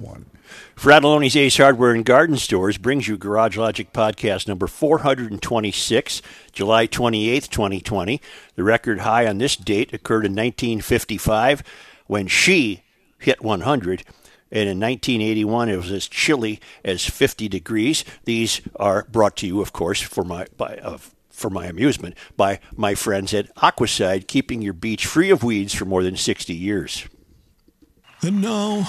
one. Fratallone's Ace Hardware and Garden Stores brings you Garage Logic podcast number 426, July 28th, 2020. The record high on this date occurred in 1955 when she hit 100. And in 1981, it was as chilly as 50 degrees. These are brought to you, of course, for my by, uh, for my amusement, by my friends at Aquacide, keeping your beach free of weeds for more than 60 years. And now,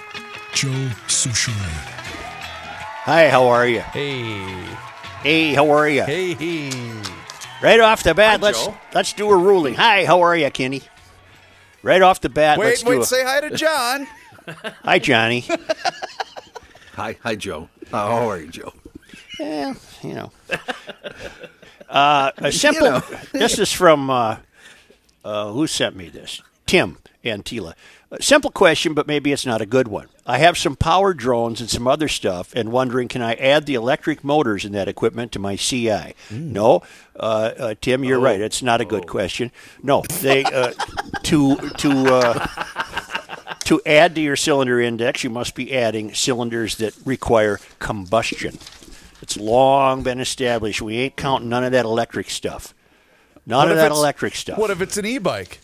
Joe Soucheray. Hi, how are you? Hey. Hey, how are you? Hey, hey. Right off the bat, Hi, let's Joe. let's do a ruling. Hi, how are you, Kenny? Right off the bat, let's Wait, do wait, a, say hi to John. hi, Johnny. Hi, hi, Joe. Uh, how are you, Joe? Yeah, you know. Uh, a simple. know. this is from uh, uh, who sent me this? Tim Antila. Simple question, but maybe it's not a good one. I have some power drones and some other stuff, and wondering can I add the electric motors in that equipment to my CI? No, uh, uh, Tim, you're right. It's not a good question. No, they uh, to to. Uh, to add to your cylinder index, you must be adding cylinders that require combustion. It's long been established. We ain't counting none of that electric stuff. None What of that electric stuff. What if it's an e-bike?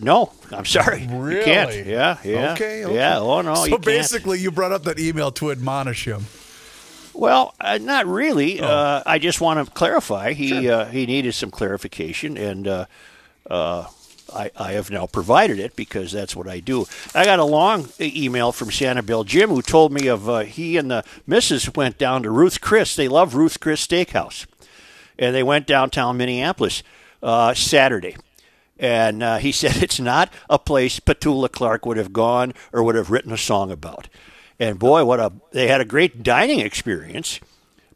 No, I'm sorry. You can't. Really? Yeah, yeah. Okay, okay. Yeah, oh no, so you basically, you brought up that email to admonish him. Well, uh, not really. Oh. Uh, I just want to clarify. He uh, he needed some clarification, and uh, uh, I, I have now provided it because that's what I do. I got a long email from Santa Sanibel Jim who told me of uh, he and the missus went down to Ruth Chris. They love Ruth Chris Steakhouse, and they went downtown Minneapolis uh, Saturday. And uh, he said it's not a place Petula Clark would have gone or would have written a song about. And boy, what a they had a great dining experience.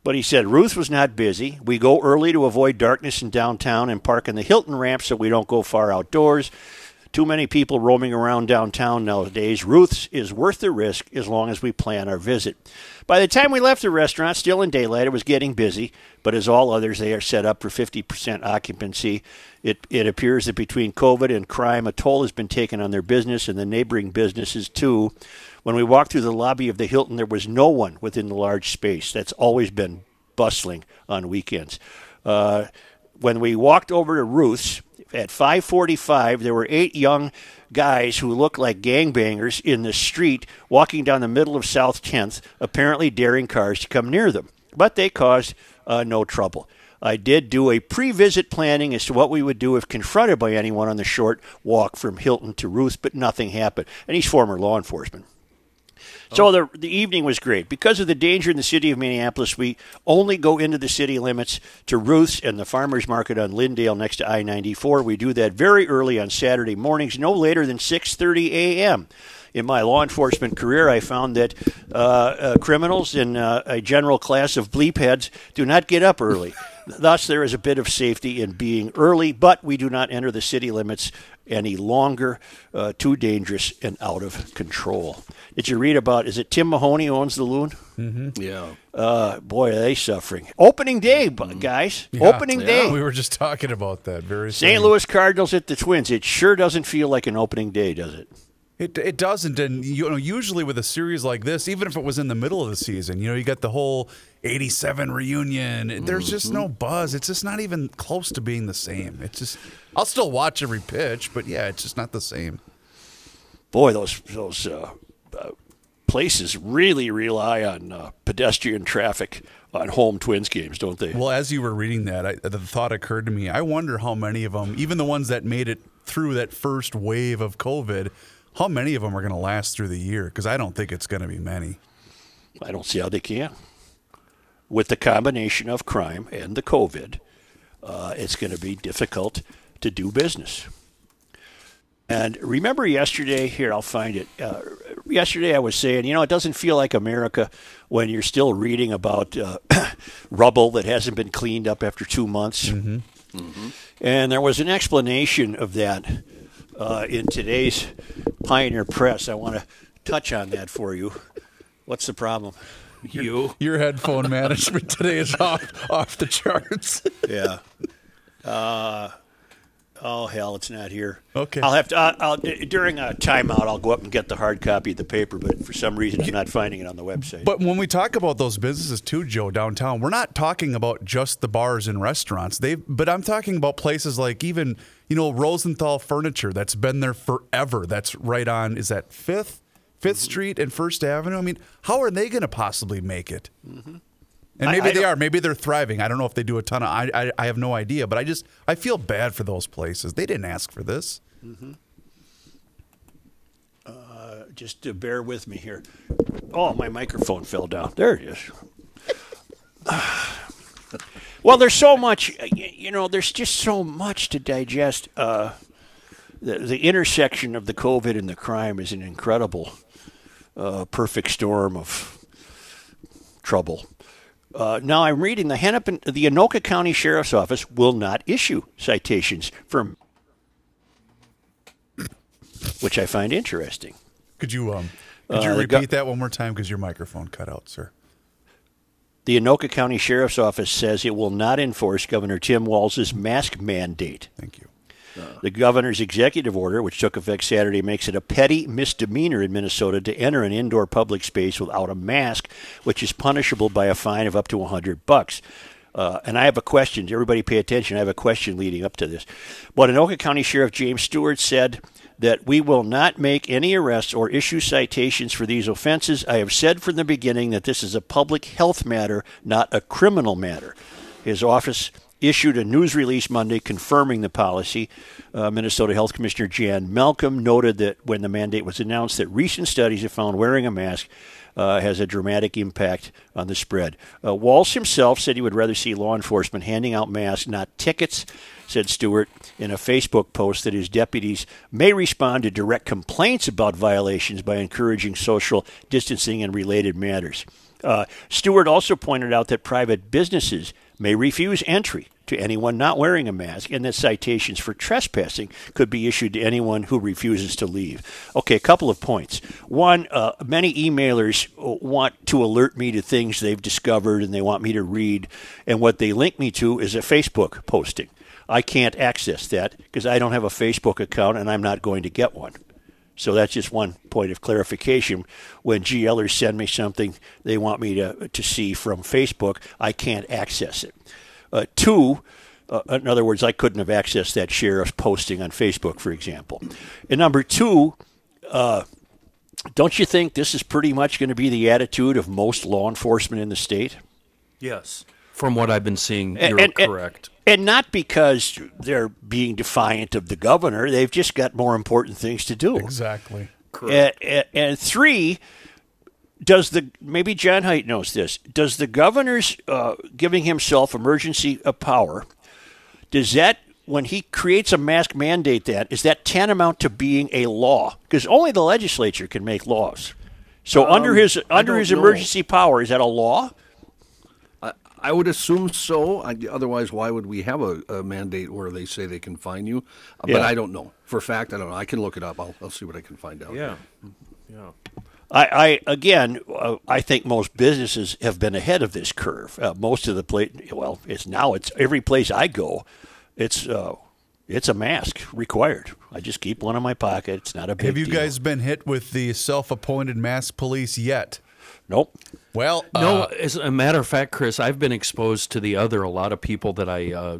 But he said Ruth was not busy. We go early to avoid darkness in downtown and park in the Hilton ramp so we don't go far outdoors. Too many people roaming around downtown nowadays. Ruth's is worth the risk as long as we plan our visit. By the time we left the restaurant, still in daylight, it was getting busy, but as all others, they are set up for 50% occupancy. It, it appears that between COVID and crime, a toll has been taken on their business and the neighboring businesses too. When we walked through the lobby of the Hilton, there was no one within the large space. That's always been bustling on weekends. Uh, when we walked over to Ruth's at 5:45, there were eight young guys who looked like gangbangers in the street walking down the middle of South 10th, apparently daring cars to come near them. But they caused uh, no trouble. I did do a pre-visit planning as to what we would do if confronted by anyone on the short walk from Hilton to Ruth, but nothing happened. And he's former law enforcement. So the the evening was great because of the danger in the city of Minneapolis. We only go into the city limits to Ruth's and the farmers market on Lyndale next to I ninety four. We do that very early on Saturday mornings, no later than six thirty a.m. In my law enforcement career, I found that uh, uh, criminals and uh, a general class of bleep heads do not get up early. Thus, there is a bit of safety in being early, but we do not enter the city limits any longer. Uh, too dangerous and out of control. Did you read about? Is it Tim Mahoney owns the loon? Yeah. Uh, boy, are they suffering. Opening day, bu- guys. Opening day. We were just talking about that very St. Louis Cardinals at the Twins. It sure doesn't feel like an opening day, does it? It it doesn't, and you know, usually with a series like this, even if it was in the middle of the season, you know, you got the whole '87 reunion. There's just no buzz. It's just not even close to being the same. It's just, I'll still watch every pitch, but yeah, it's just not the same. Boy, those those uh, uh, places really rely on uh, pedestrian traffic on home Twins games, don't they? Well, as you were reading that, I, the thought occurred to me. I wonder how many of them, even the ones that made it through that first wave of COVID, how many of them are going to last through the year? Because I don't think it's going to be many. I don't see how they can. With the combination of crime and the COVID, uh, it's going to be difficult to do business. And remember yesterday, here, I'll find it. Uh, yesterday, I was saying, you know, it doesn't feel like America when you're still reading about uh, rubble that hasn't been cleaned up after two months. And there was an explanation of that uh, in today's Pioneer Press. I want to touch on that for you. What's the problem? You. Your headphone management today is off off the charts. Yeah. Uh, oh hell, it's not here. Okay. I'll have to. I'll, I'll during a timeout. I'll go up and get the hard copy of the paper, but for some reason I'm not finding it on the website. But when we talk about those businesses too, Joe, downtown, we're not talking about just the bars and restaurants. They, but I'm talking about places like even you know Rosenthal Furniture that's been there forever. That's right on is that Fifth, 5th Street and First Avenue. I mean, how are they going to possibly make it? Mm-hmm. And maybe I they are. Maybe they're thriving. I don't know if they do a ton of. I, I I have no idea. But I just I feel bad for those places. They didn't ask for this. Mm-hmm. Uh, just to bear with me here. Oh, my microphone fell down. There it is. well, there's so much. You know, there's just so much to digest. Uh, the, the intersection of the COVID and the crime is an incredible, uh, perfect storm of trouble. Uh, now I'm reading the Hennepin, the Anoka County Sheriff's Office will not issue citations for, which I find interesting. Could you um could you Uh, repeat go- that one more time because your microphone cut out, sir? The Anoka County Sheriff's Office says it will not enforce Governor Tim Walz's mask mandate. Thank you. The governor's executive order, which took effect Saturday, makes it a petty misdemeanor in Minnesota to enter an indoor public space without a mask, which is punishable by a fine of up to 100 bucks. Uh, and I have a question. Everybody pay attention. I have a question leading up to this. But Anoka County Sheriff James Stuart said that we will not make any arrests or issue citations for these offenses. I have said from the beginning that this is a public health matter, not a criminal matter. His office issued a news release Monday confirming the policy. Uh, Minnesota Health Commissioner Jan Malcolm noted that when the mandate was announced, that recent studies have found wearing a mask uh, has a dramatic impact on the spread. Uh, Walsh himself said he would rather see law enforcement handing out masks, not tickets. Said Stuart in a Facebook post that his deputies may respond to direct complaints about violations by encouraging social distancing and related matters. Uh, Stuart also pointed out that private businesses may refuse entry to anyone not wearing a mask, and that citations for trespassing could be issued to anyone who refuses to leave. Okay, a couple of points. One, uh, many emailers want to alert me to things they've discovered and they want me to read, and what they link me to is a Facebook posting. I can't access that because I don't have a Facebook account and I'm not going to get one. So that's just one point of clarification. When GLers send me something they want me to, to see from Facebook, I can't access it. Uh, two, uh, in other words, I couldn't have accessed that sheriff's posting on Facebook, for example. And number two, uh, don't you think this is pretty much going to be the attitude of most law enforcement in the state? Yes. From what I've been seeing, you're and- and- correct. And not because they're being defiant of the governor, they've just got more important things to do. Exactly. And, and, and three, does the maybe John Height knows this? Does the governor's uh, giving himself emergency uh, power? Does that when he creates a mask mandate that is that tantamount to being a law? Because only the legislature can make laws. So under his under don't his know. emergency power, is that a law? I would assume so. I, otherwise, why would we have a, a mandate where they say they can fine you? Uh, Yeah. But I don't know for a fact. I don't know. I can look it up. I'll, I'll see what I can find out. Yeah. Yeah. I, I again, uh, I think most businesses have been ahead of this curve. Uh, most of the place, well, it's now it's every place I go, it's uh, it's a mask required. I just keep one in my pocket. It's not a big. Have you deal. guys been hit with the self-appointed mask police yet? Nope. Well, No, uh, as a matter of fact, Chris, I've been exposed to the other. A lot of people that I uh,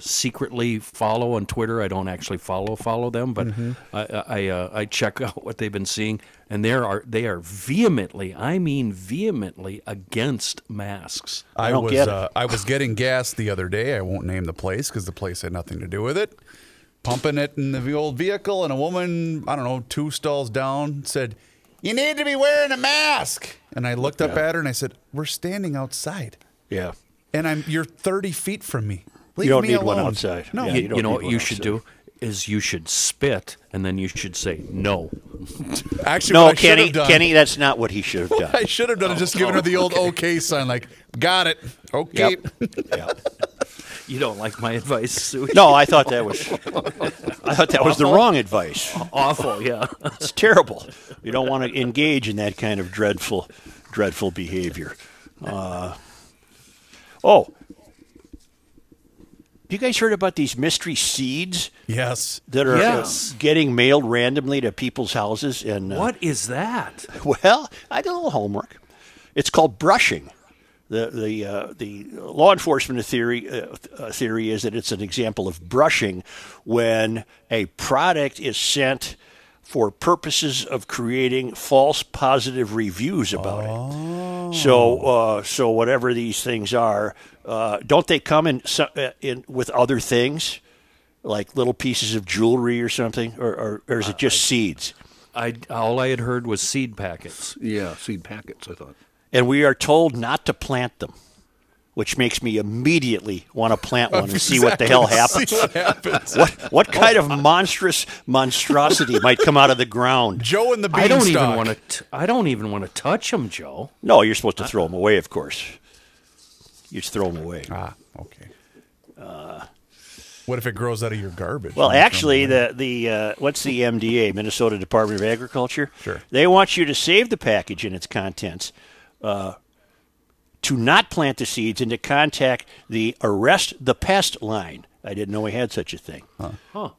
secretly follow on Twitter. I don't actually follow follow them, but Mm-hmm. I I, uh, I check out what they've been seeing, and there are they are vehemently, I mean vehemently, against masks. I, don't was get it. uh, I was getting gas the other day. I won't name the place because the place had nothing to do with it. Pumping it in the old vehicle, and a woman, I don't know, two stalls down, said, "You need to be wearing a mask." And I looked up at her and I said, "We're standing outside, Yeah. and I'm you're 30 feet from me. Leave don't me need one alone." outside. No, Yeah, you, you you know what one you should outside. do is you should spit and then you should say no. Actually, No, what I should Kenny, have done, Kenny, that's not what he should have done. I should have done is just given her the old okay sign, like, got it. Okay. Yeah. You don't like my advice, Sue? No, I thought that was, I thought that was the wrong advice. Awful, yeah. It's terrible. You don't want to engage in that kind of dreadful, dreadful behavior. Uh, oh, you guys heard about these mystery seeds Yes. that are uh, Yes. getting mailed randomly to people's houses? And uh, What is that? Well, I did a little homework. It's called brushing. The the uh, the law enforcement theory uh, uh, theory is that it's an example of brushing when a product is sent for purposes of creating false positive reviews about it. So uh, so whatever these things are, uh, don't they come in, uh, in with other things? Like little pieces of jewelry or something, or, or, or is it just seeds? I all I had heard was seed packets. Yeah, seed packets. I thought. And we are told not to plant them, which makes me immediately want to plant one and see what the hell happens. See what happens. What what kind of monstrous monstrosity might come out of the ground? Joe and the I don't even want to. I don't even want to touch them, Joe. No, you're supposed to throw them away, of course. You just throw them away. Ah, okay. what if it grows out of your garbage? Well, actually, the the uh, what's the MDA, Minnesota Department of Agriculture? Sure. They want you to save the package and its contents, uh, to not plant the seeds, and to contact the Arrest the Pest line. I didn't know we had such a thing. Huh.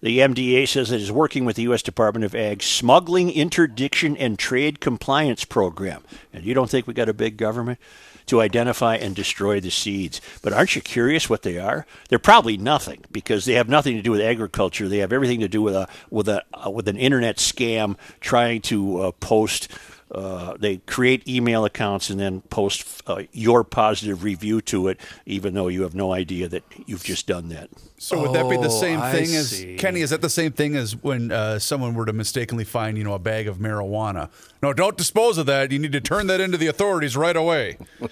The MDA says it is working with the U.S. Department of Ag Smuggling Interdiction and Trade Compliance Program. And you don't think we got a big government? To identify and destroy the seeds. But aren't you curious what they are? They're probably nothing because they have nothing to do with agriculture. They have everything to do with a with a uh, with an internet scam trying to uh, post. Uh, they create email accounts and then post uh, your positive review to it, even though you have no idea that you've just done that. So would that be the Oh, same I thing as see. Kenny? Is that the same thing as when uh, someone were to mistakenly find, you know, a bag of marijuana? No, don't dispose of that. You need to turn that into the authorities right away.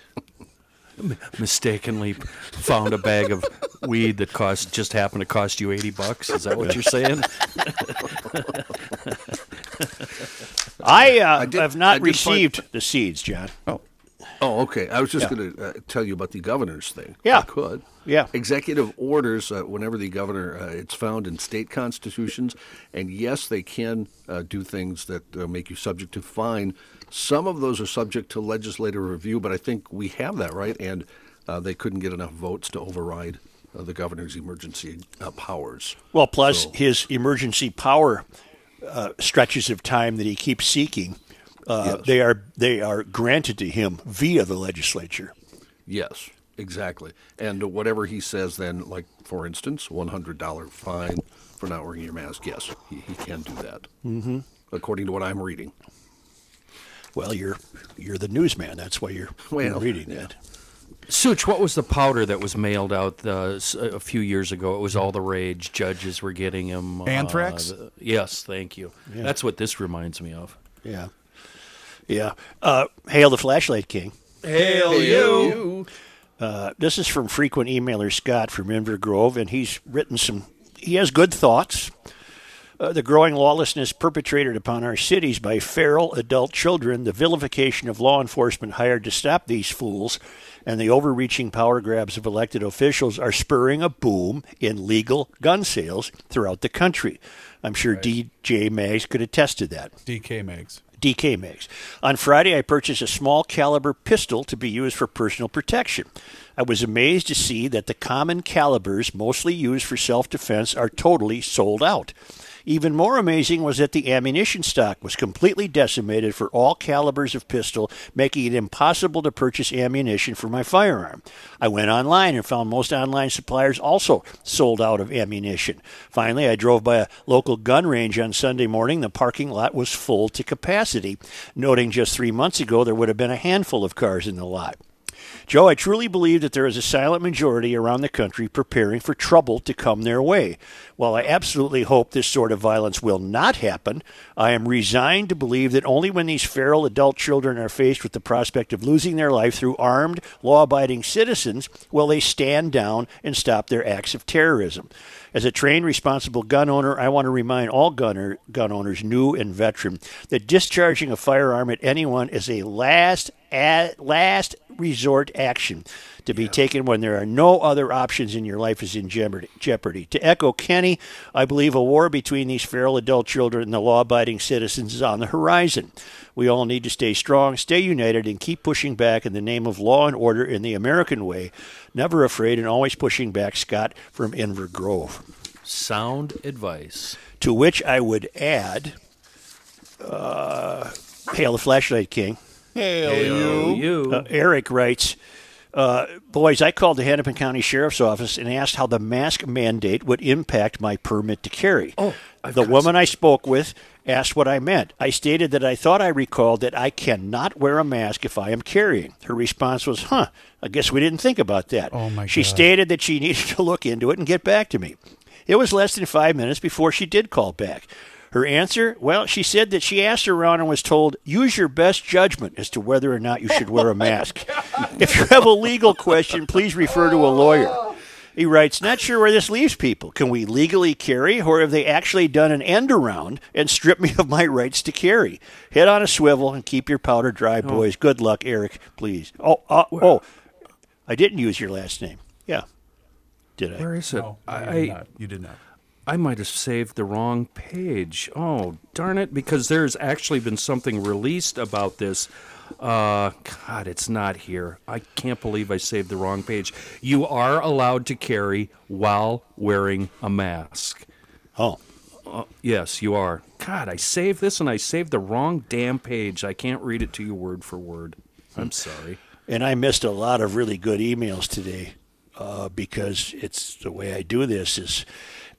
Mistakenly found a bag of weed that cost just happened to cost you eighty bucks. Is that what you're saying? I, uh, did- have not I did find- received the seeds, John. Oh, Oh, okay. I was just Yeah. going to uh, tell you about the governor's thing. Yeah. I could. Yeah. Executive orders, uh, whenever the governor, uh, it's found in state constitutions, and yes, they can uh, do things that uh, make you subject to fine. Some of those are subject to legislative review, but I think we have that right, and uh, they couldn't get enough votes to override uh, the governor's emergency uh, powers. Well, plus So- his emergency power uh, stretches of time that he keeps seeking, uh, Yes. they are they are granted to him via the legislature. Yes, exactly. And whatever he says, then, like for instance, one hundred dollar fine for not wearing your mask. Yes, he, he can do that. Mm-hmm. According to what I'm reading. Well, you're you're the newsman. That's why you're, you're Well, reading that. Such, what was the powder that was mailed out uh, s- a few years ago? It was all the rage. Judges were getting them. Anthrax? Uh, the- yes, thank you. That's what this reminds me of. Yeah, yeah. Uh, Hail the flashlight king. Hail you! Uh, this is from frequent emailer Scott from Inver Grove, and he's written some. He has good thoughts. Uh, the growing lawlessness perpetrated upon our cities by feral adult children, the vilification of law enforcement hired to stop these fools, and the overreaching power grabs of elected officials are spurring a boom in legal gun sales throughout the country. I'm sure DJ Mays could attest to that. DK Megs. DK makes. On Friday, I purchased a small caliber pistol to be used for personal protection. I was amazed to see that the common calibers mostly used for self defense are totally sold out. Even more amazing was that the ammunition stock was completely decimated for all calibers of pistol, making it impossible to purchase ammunition for my firearm. I went online and found most online suppliers also sold out of ammunition. Finally, I drove by a local gun range on Sunday morning. The parking lot was full to capacity, noting just three months ago there would have been a handful of cars in the lot. Joe, I truly believe that there is a silent majority around the country preparing for trouble to come their way. While I absolutely hope this sort of violence will not happen, I am resigned to believe that only when these feral adult children are faced with the prospect of losing their life through armed, law abiding citizens will they stand down and stop their acts of terrorism. As a trained, responsible gun owner, I want to remind all gunner, gun owners, new and veteran, that discharging a firearm at anyone is a last at last resort action to be taken when there are no other options in your life is in jeopardy. jeopardy. To echo Kenny, I believe a war between these feral adult children and the law abiding citizens is on the horizon. We all need to stay strong, stay united, and keep pushing back in the name of law and order in the American way. Never afraid and always pushing back, Scott from Inver Grove. Sound advice. To which I would add, uh, Hail the Flashlight King. Hail you. Uh, Eric writes, uh, Boys, I called the Hennepin County Sheriff's Office and asked how the mask mandate would impact my permit to carry. Oh, I've the got woman I spoke with asked what I meant. I stated that I thought I recalled that I cannot wear a mask if I am carrying. Her response was, Huh, I guess we didn't think about that. Oh, my she God. stated that she needed to look into it and get back to me. It was less than five minutes before she did call back. Her answer? Well, she said that she asked around and was told, use your best judgment as to whether or not you should wear a mask. If you have a legal question, please refer to a lawyer. He writes, not sure where this leaves people. Can we legally carry, or have they actually done an end around and stripped me of my rights to carry? Head on a swivel and keep your powder dry, boys. Good luck, Eric, please. Oh, uh, oh, I didn't use your last name. Yeah. Did I? Where is it? No, you I, did not. You did not. I might have saved the wrong page. Oh, darn it, because there's actually been something released about this. Uh, God, it's not here. I can't believe I saved the wrong page. You are allowed to carry while wearing a mask. Oh. Uh, yes, you are. God, I saved this and I saved the wrong damn page. I can't read it to you word for word. I'm sorry. And I missed a lot of really good emails today uh, because it's the way I do this is,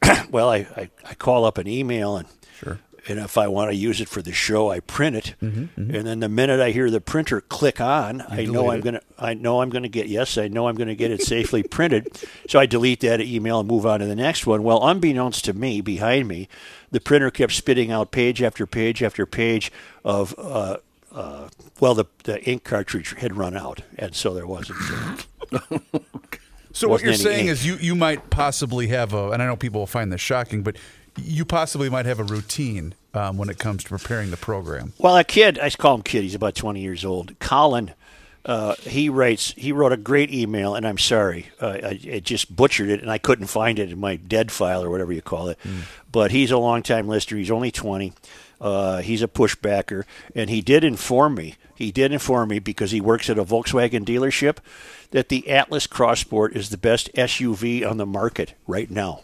well, I, I, I call up an email and Sure. and if I want to use it for the show, I print it, Mm-hmm, and then the minute I hear the printer click on, I know I'm it. gonna I know I'm gonna get yes, I know I'm gonna get it safely printed, so I delete that email and move on to the next one. Well, unbeknownst to me, behind me, the printer kept spitting out page after page after page of. Uh, uh, well, the, the ink cartridge had run out, and so there wasn't. So what you're saying ink. is you, you might possibly have a, and I know people will find this shocking, but you possibly might have a routine um, when it comes to preparing the program. Well, a kid, I call him kid. He's about 20 years old. Colin, uh, he writes, he wrote a great email, and I'm sorry, uh, I, I just butchered it, and I couldn't find it in my dead file or whatever you call it. But he's a longtime listener. He's only 20. Uh, he's a pushbacker, and he did inform me. He did inform me because he works at a Volkswagen dealership that the Atlas Cross Sport is the best SUV on the market right now.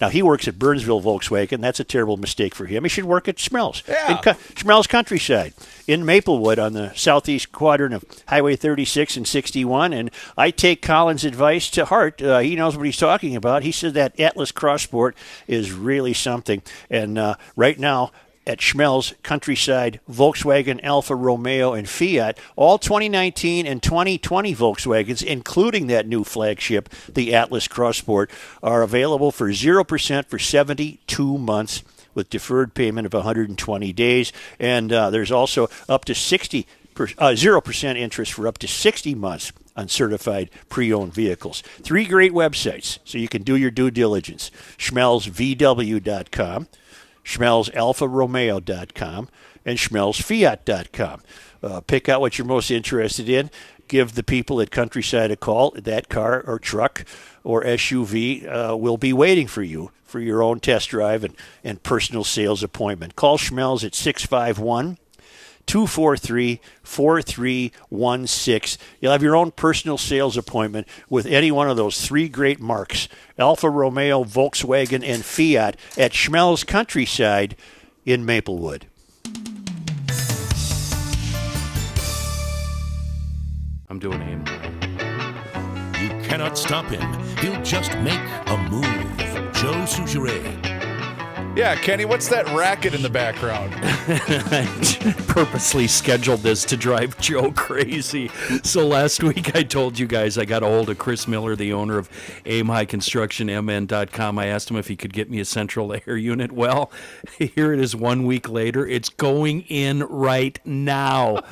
Now he works at Burnsville Volkswagen. That's a terrible mistake for him. He should work at Schmelz, Yeah. in Co- Schmelz Countryside, in Maplewood on the southeast quadrant of Highway 36 and 61. And I take Colin's advice to heart. Uh, he knows what he's talking about. He said that Atlas Cross Sport is really something. And uh, right now. At Schmelz, Countryside, Volkswagen, Alfa Romeo, and Fiat, all 2019 and 2020 Volkswagens, including that new flagship, the Atlas Cross Sport, are available for 0% for 72 months with deferred payment of 120 days. And uh, there's also up to 60 per, uh, 0% interest for up to 60 months on certified pre-owned vehicles. Three great websites, so you can do your due diligence. SchmelzVW.com, SchmelzAlfaRomeo.com, and SchmelzFiat.com. Uh, pick out what you're most interested in. Give the people at Countryside a call. That car or truck or SUV uh, will be waiting for you for your own test drive and, and personal sales appointment. Call Schmelz at 651 243 4316. You'll have your own personal sales appointment with any one of those three great marks Alfa Romeo, Volkswagen, and Fiat at Schmelz Countryside in Maplewood. I'm doing aim. You cannot stop him. He'll just make a move. Joe Soucheray. Yeah, Kenny, what's that racket in the background? purposely scheduled this to drive Joe crazy. So last week I told you guys I got a hold of Chris Miller, the owner of Aim High Construction, MN.com. I asked him if he could get me a central air unit. Well, here it is one week later. It's going in right now.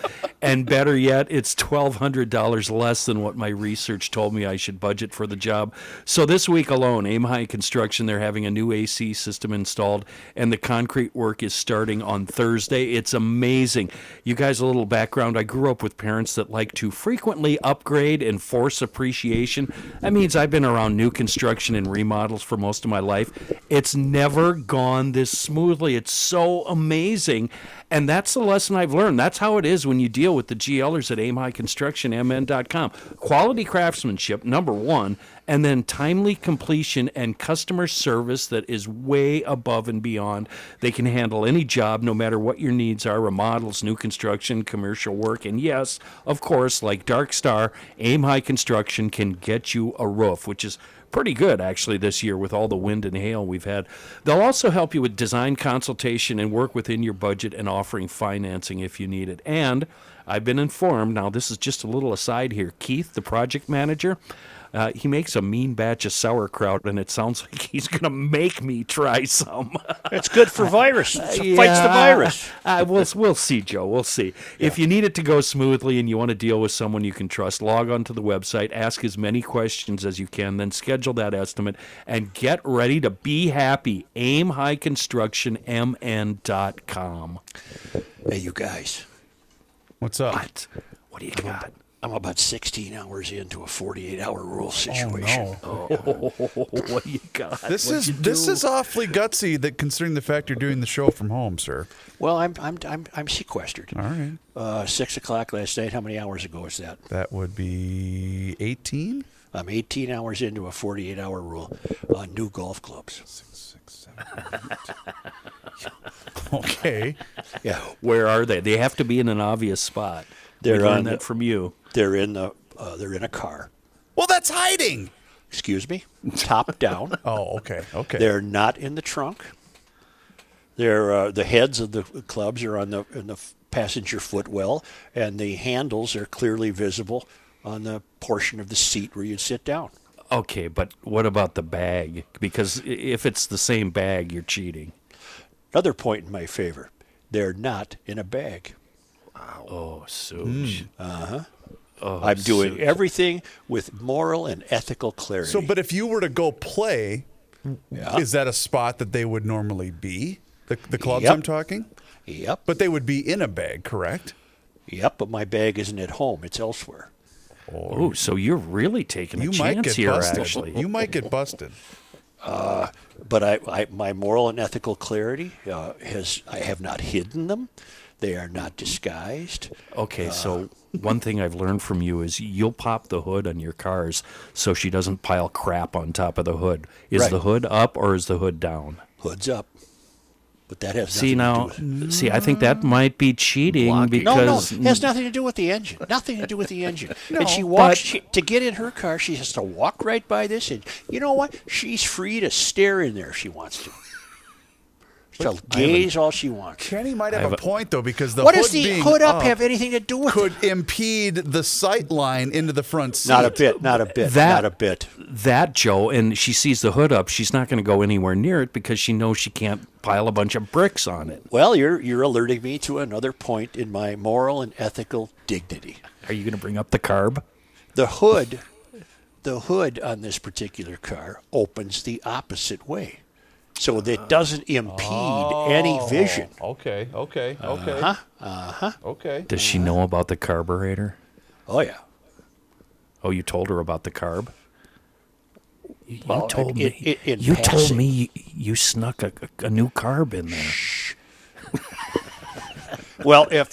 And better yet, it's $1,200 less than what my research told me I should budget for the job. So this week alone, Aim High Construction, they're having a new AC system installed, and the concrete work is starting on Thursday. It's amazing. You guys, a little background. I grew up with parents that like to frequently upgrade and force appreciation. That means I've been around new construction and remodels for most of my life. It's never gone this smoothly. It's so amazing. And that's the lesson I've learned. That's how it is when you deal with the GLers at Aim High Construction, MN.com. Quality craftsmanship, number one, and then timely completion and customer service that is way above and beyond. They can handle any job, no matter what your needs are remodels, new construction, commercial work. And yes, of course, like Dark Star, Aim High Construction can get you a roof, which is pretty good actually this year with all the wind and hail we've had. They'll also help you with design consultation and work within your budget and offering financing if you need it. And I've been informed, now this is just a little aside here, Keith, the project manager, uh, he makes a mean batch of sauerkraut, and it sounds like he's going to make me try some. It's good for virus. It fights the virus. Uh, we'll, we'll see, Joe. We'll see. If you need it to go smoothly and you want to deal with someone you can trust, log on to the website, ask as many questions as you can, then schedule that estimate, and get ready to be happy. Aim High Construction, MN.com. Hey, you guys. What's up? What? What do you got? I'm about 16 hours into a 48 hour rule situation. Oh, situation. no. what you got? This What'd is this is awfully gutsy that considering the fact you're doing the show from home, sir. Well, I'm, I'm, I'm, I'm sequestered. All right. Uh, 6 o'clock last night. How many hours ago is that? That would be 18? I'm 18 hours into a 48 hour rule on new golf clubs. Six, seven, eight. okay. Yeah. Where are they? They have to be in an obvious spot. They're on that from you. They're in the uh, they're in a car. Well, that's hiding. Excuse me. Top down. Oh, okay. Okay. They're not in the trunk. They're uh, the heads of the clubs are on the in the passenger footwell, and the handles are clearly visible on the portion of the seat where you'd sit down. Okay, but what about the bag? Because if it's the same bag, you're cheating. Another point in my favor: they're not in a bag. Wow. Oh, Suge. Oh, I'm doing Suge. everything with moral and ethical clarity. So, but if you were to go play, Yeah. is that a spot that they would normally be? The, the clubs Yep. I'm talking? yep, But they would be in a bag, correct? yep. But my bag isn't at home; it's elsewhere. Oh, so you're really taking a You might chance get here, busted. actually. You might get busted. But I, I my moral and ethical clarity uh, has I have not hidden them. They are not disguised. Okay, so one thing I've learned from you is you'll pop the hood on your cars so she doesn't pile crap on top of the hood. Is Right. the hood up or is the hood down? Hoods up. But that has See nothing now, to do with see, I think that might be cheating Blocking. No, no, it has nothing to do with the engine. Nothing to do with the engine. and she but- walks she, to get in her car. She has to walk right by this, and you know what? She's free to stare in there if she wants to. She'll gaze all she wants. Kenny might have, have a a- point though, because the What hood does the being hood up have anything to do with could it? impede the sight line into the front seat. Not a bit. Not a bit. That- not a bit. that Joe, and she sees the hood up, she's not going to go anywhere near it because she knows she can't pile a bunch of bricks on it. Well, you're you're alerting me to another point in my moral and ethical dignity. Are you going to bring up the carb? The hood, the hood on this particular car opens the opposite way, so that it doesn't impede any vision. Okay, okay, okay. Uh-huh. Uh-huh. Okay. Does she know about the carburetor? Oh yeah. Oh, you told her about the carb. You Well, told in- me. in- in you told me you, you snuck a, a new carb in there. Well, if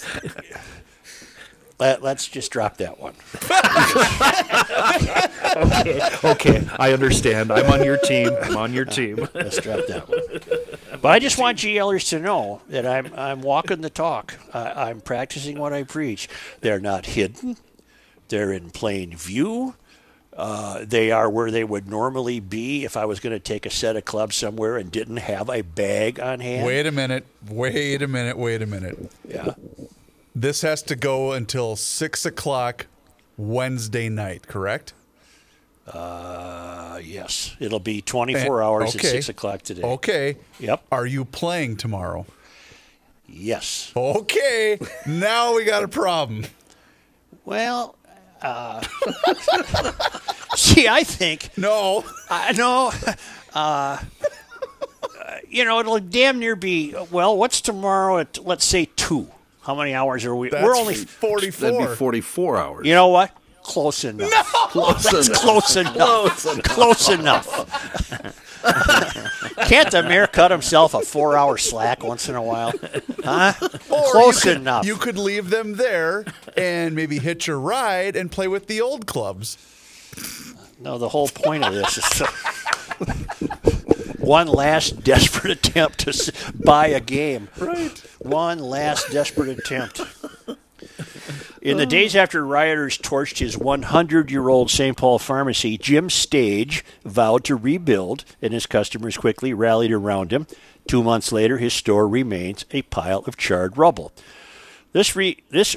let, let's just drop that one. okay, I understand. I'm on your team. I'm on your team. Let's drop that one. But I just want GLers to know that I'm I'm walking the talk. I, I'm practicing what I preach. They're not hidden. They're in plain view. Uh, they are where they would normally be if I was going to take a set of clubs somewhere and didn't have a bag on hand. Wait a minute. Wait a minute. Wait a minute. Yeah. This has to go until six o'clock Wednesday night, correct? Uh, yes. It'll be 24 hours at 6 o'clock today. Okay. Yep. Are you playing tomorrow? Yes. Okay. now we got a problem. Well, uh, see, I think No. I know. Uh, you know, it'll damn near be. Well, what's tomorrow at let's say two? How many hours are we? That's We're only. 44. That'd be 44 hours. You know what? Close enough. No! Close enough. Close enough. Close enough. Close enough. Can't the mayor cut himself a four-hour slack once in a while? Huh? Or Close you could, enough. You could leave them there and maybe hitch a ride and play with the old clubs. No, the whole point of this is to- one last desperate attempt to buy a game. Right. One last desperate attempt. In the days after rioters torched his 100 year old St. Paul pharmacy, Jim Stage vowed to rebuild, and his customers quickly rallied around him. Two months later, his store remains a pile of charred rubble. This re- this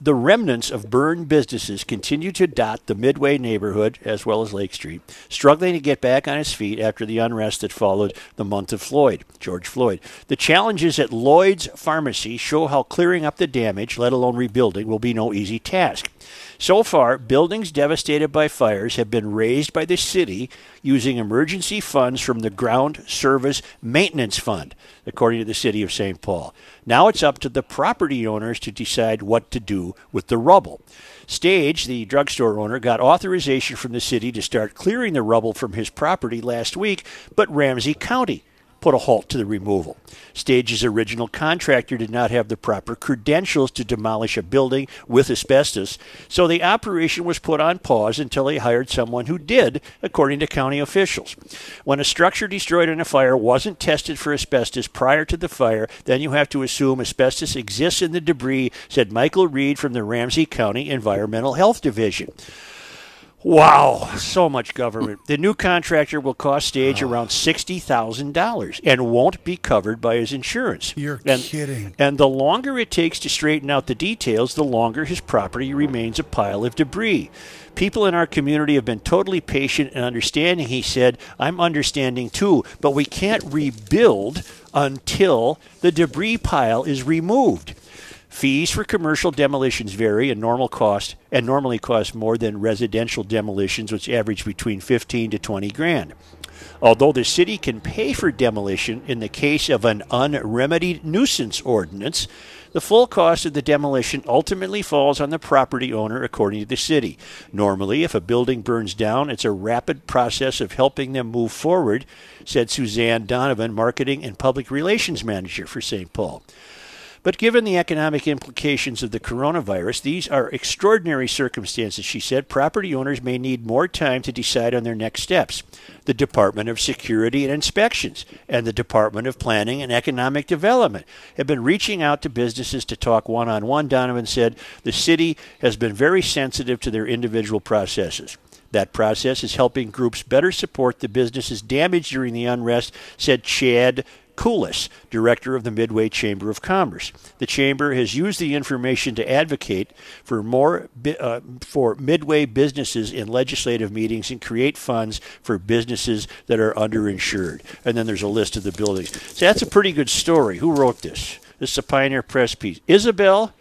the remnants of burned businesses continue to dot the Midway neighborhood as well as Lake Street, struggling to get back on his feet after the unrest that followed the month of Floyd, George Floyd. The challenges at Lloyd's Pharmacy show how clearing up the damage, let alone rebuilding, will be no easy task. So far, buildings devastated by fires have been razed by the city using emergency funds from the Ground Service Maintenance Fund, according to the city of St. Paul. Now it's up to the property owners to decide what to do with the rubble. Stage, the drugstore owner, got authorization from the city to start clearing the rubble from his property last week, but Ramsey County put a halt to the removal. Stage's original contractor did not have the proper credentials to demolish a building with asbestos, so the operation was put on pause until they hired someone who did, according to county officials. When a structure destroyed in a fire wasn't tested for asbestos prior to the fire, then you have to assume asbestos exists in the debris, said Michael Reed from the Ramsey County Environmental Health Division. Wow, so much government. The new contractor will cost Stage oh. around $60,000 and won't be covered by his insurance. You're and, kidding. And the longer it takes to straighten out the details, the longer his property remains a pile of debris. People in our community have been totally patient and understanding, he said. I'm understanding too, but we can't rebuild until the debris pile is removed. Fees for commercial demolitions vary and normal cost and normally cost more than residential demolitions, which average between 15 to 20 grand. Although the city can pay for demolition in the case of an unremedied nuisance ordinance, the full cost of the demolition ultimately falls on the property owner, according to the city. Normally, if a building burns down, it's a rapid process of helping them move forward, said Suzanne Donovan, Marketing and Public Relations Manager for St. Paul. But given the economic implications of the coronavirus, these are extraordinary circumstances, she said. Property owners may need more time to decide on their next steps. The Department of Security and Inspections and the Department of Planning and Economic Development have been reaching out to businesses to talk one on one, Donovan said. The city has been very sensitive to their individual processes. That process is helping groups better support the businesses damaged during the unrest, said Chad Kulas, director of the Midway Chamber of Commerce. The chamber has used the information to advocate for more uh, for Midway businesses in legislative meetings and create funds for businesses that are underinsured. And then there's a list of the buildings. So that's a pretty good story. Who wrote this? This is a Pioneer Press piece. Isabel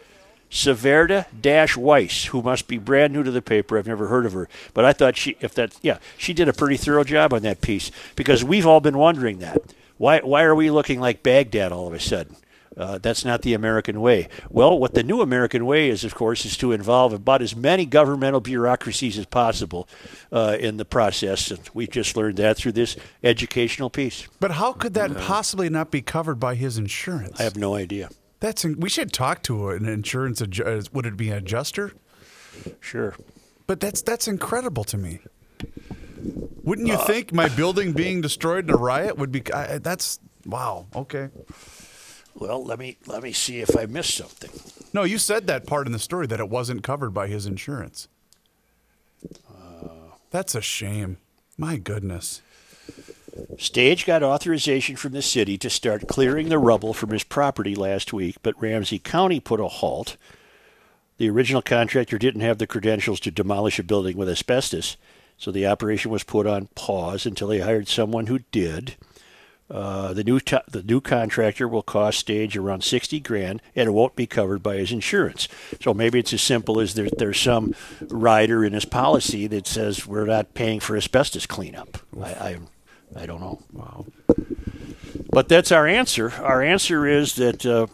Saavedra Dash Weiss, who must be brand new to the paper. I've never heard of her, but I thought she, if that, yeah, she did a pretty thorough job on that piece because we've all been wondering that. Why, why are we looking like Baghdad all of a sudden? Uh, that's not the American way. Well, what the new American way is, of course, is to involve about as many governmental bureaucracies as possible uh, in the process. And we just learned that through this educational piece. But how could that possibly not be covered by his insurance? I have no idea. That's we should talk to an insurance. adju- uh, Would it be an adjuster? Sure. But that's that's incredible to me. Wouldn't you uh. think my building being destroyed in a riot would be? I, that's wow. Okay. Well, let me let me see if I missed something. No, you said that part in the story that it wasn't covered by his insurance. Uh. That's a shame. My goodness. Stage got authorization from the city to start clearing the rubble from his property last week, but Ramsey County put a halt. The original contractor didn't have the credentials to demolish a building with asbestos, so the operation was put on pause until they hired someone who did. Uh, the new to- the new contractor will cost Stage around sixty grand, and it won't be covered by his insurance. So maybe it's as simple as there, there's some rider in his policy that says we're not paying for asbestos cleanup. I, I I don't know. Wow. But that's our answer. Our answer is that uh,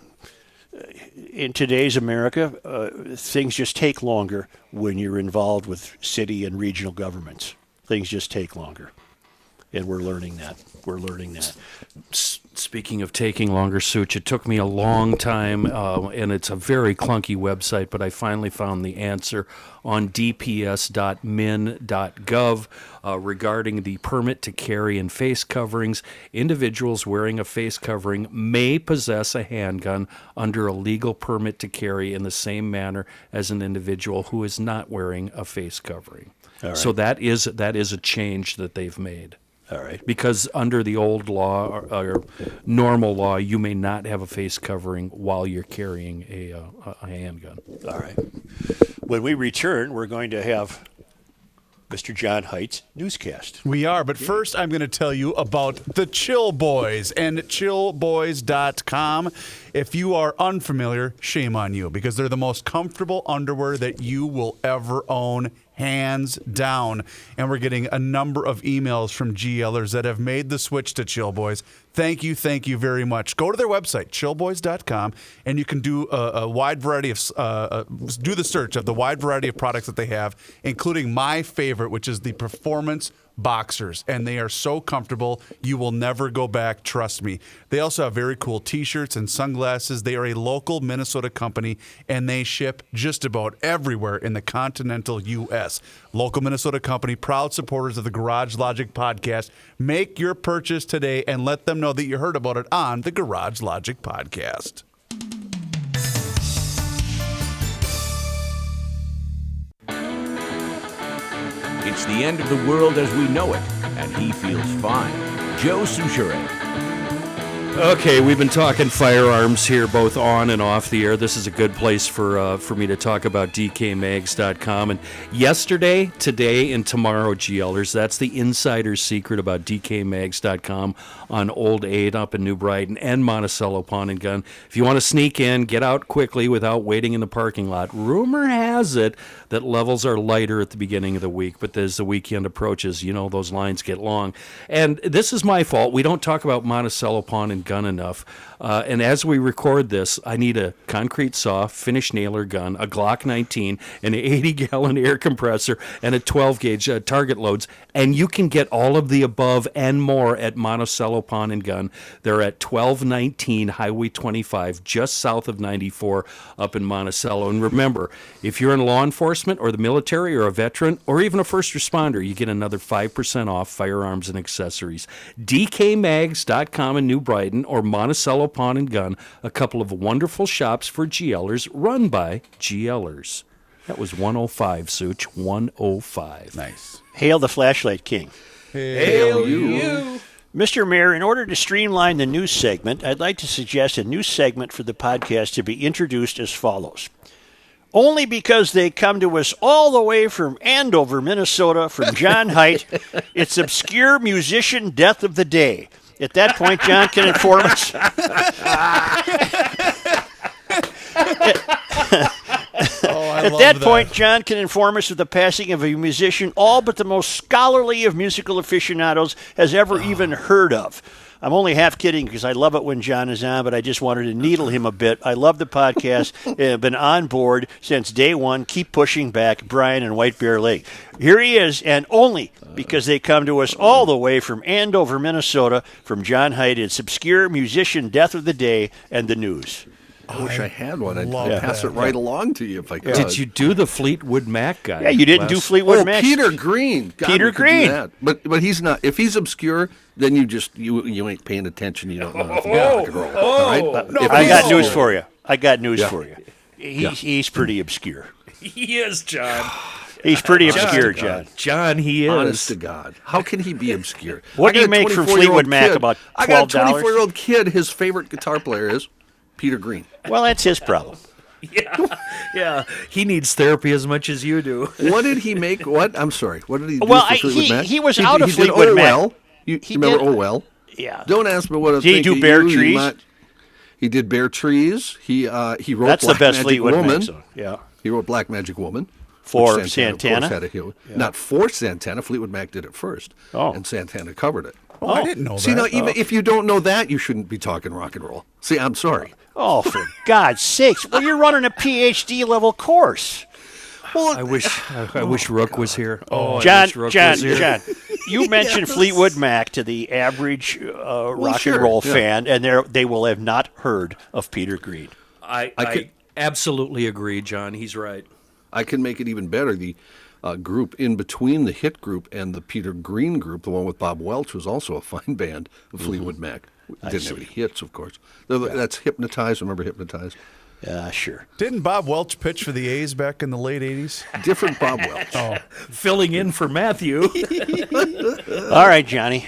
in today's America, uh, things just take longer when you're involved with city and regional governments. Things just take longer. And we're learning that. We're learning that. Speaking of taking longer, Such, it took me a long time, uh, and it's a very clunky website, but I finally found the answer on dps.min.gov uh, regarding the permit to carry and face coverings. Individuals wearing a face covering may possess a handgun under a legal permit to carry in the same manner as an individual who is not wearing a face covering. So that is that is a change that they've made All right. because under the old law or, or normal law, you may not have a face covering while you're carrying a, uh, a handgun. All right. When we return, we're going to have Mr. John Height's newscast. We are, but first I'm going to tell you about the Chill Boys and chillboys.com. If you are unfamiliar, shame on you because they're the most comfortable underwear that you will ever own, hands down. And we're getting a number of emails from GLers that have made the switch to Chill Boys. Thank you, thank you very much. Go to their website, chillboys.com, and you can do a, a wide variety of, uh, uh, do the search of the wide variety of products that they have, including my favorite, which is the Performance boxers and they are so comfortable you will never go back trust me. They also have very cool t-shirts and sunglasses. They are a local minnesota company and they ship just about everywhere in the continental us local minnesota company proud supporters of the garage logic podcast. Make your purchase today and let them know that you heard about it on the garage logic podcast It's the end of the world as we know it, and he feels fine. Joe Soucheray. Okay, we've been talking firearms here, both on and off the air. This is a good place for uh, for me to talk about DKMags.com. And yesterday, today, and tomorrow, GLers, that's the insider's secret about DKMags.com on Old 8 up in New Brighton and Monticello Pawn and Gun. If you want to sneak in, get out quickly without waiting in the parking lot. Rumor has it that levels are lighter at the beginning of the week, but as the weekend approaches, you know, those lines get long. And this is my fault. We don't talk about Monticello Pawn and Gun enough. Uh, and as we record this, I need a concrete saw, finish nailer gun, a Glock 19, an 80 gallon air compressor, and a 12 gauge uh, target loads. And you can get all of the above and more at Monticello Pawn and Gun. They're at 1219 Highway 25, just south of 94 up in Monticello. And remember, if you're in law enforcement or the military or a veteran or even a first responder, you get another 5% off firearms and accessories. DKMags.com in New Brighton or Monticello Pawn and Gun, a couple of wonderful shops for GLers run by GLers. That was 105, Such. 105. nice Hail the Flashlight King. Hail you. Mr. Mayor, in order to streamline the news segment, I'd like to suggest a new segment for the podcast to be introduced as follows. Only because they come to us all the way from Andover, Minnesota, from John Height, it's obscure musician death of the day. At that point, John can inform us. oh At love that point, John can inform us of the passing of a musician all but the most scholarly of musical aficionados has ever even heard of. I'm only half kidding because I love it when John is on, but I just wanted to needle him a bit. I love the podcast. I've uh, been on board since day one. Keep pushing back, Brian and White Bear Lake. Here he is, and only because they come to us all the way from Andover, Minnesota, from John Height. It's obscure musician death of the day and the news. I wish I had one. I'd, love pass that. it right along to you if I could. Did you do the Fleetwood Mac guy? Yeah, you didn't do last- Fleetwood Oh, Mac. Peter Green. God, Peter we could do Green. that. But but he's not. If he's obscure, then you just you you ain't paying attention. You don't know nothing about rock and roll. all right. If I he's got news for you. I got news Yeah. for you. He's, he's pretty obscure. He is, John. He's pretty obscure, John. John, he is. Honest to God, how can he be obscure? What I do you got make from Fleetwood Mac, kid- about I got a 24 year old kid. His favorite guitar player is Peter Green. Well, that's his problem. Yeah, yeah. he needs therapy as much as you do. What did he make? What? I'm sorry. What did he do Well, for I- Fleetwood he- Mac? he was He out did- of he Fleetwood Oh Mac. Well. You, He remember did- Oh Well? Yeah. Don't ask me what. I Did he think do of Bare you, you Trees? might- He did Bare Trees. He uh, he wrote That's Black the best Magic Fleetwood Woman. Mac song. Yeah. He wrote Black Magic Woman. For Santana, of course, Santana? had a hit. Not for Santana. Fleetwood Mac did it first. Oh. And Santana covered it. Oh, I didn't know See, that. now, even if you don't know that, you shouldn't be talking rock and roll. See, I'm sorry. Oh, for God's sakes! Well, you're running a PhD level course. Well, I wish I, I wish Rook was here. Oh, I John, wish Rook John, was here. John, you mentioned Fleetwood Mac to the average uh, rock sure, and roll yeah. fan, and they they will have not heard of Peter Green. I, I I, absolutely agree, John. He's right. I can make it even better. The uh, group in between the hit group and the Peter Green group, the one with Bob Welch, was also a fine band, the Fleetwood Mac. Didn't have any hits, of course. They're- That's Hypnotized. Remember Hypnotized? Yeah, sure. Didn't Bob Welch pitch for the A's back in the late 80s? Different Bob Welch. Oh. Filling in for Matthew. All right, Johnny.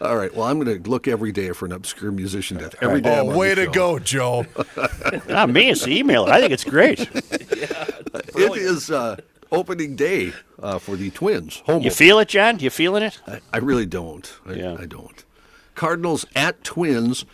All right. Well, I'm going to look every day for an obscure musician death. Every day. Oh, I'm on way to go, Joe. Not me. It's the emailer. I think it's great. It is uh, opening day uh, for the Twins. Home You opener. feel it, John? You feeling it? I, I really don't. I, Yeah. I don't. Cardinals at Twins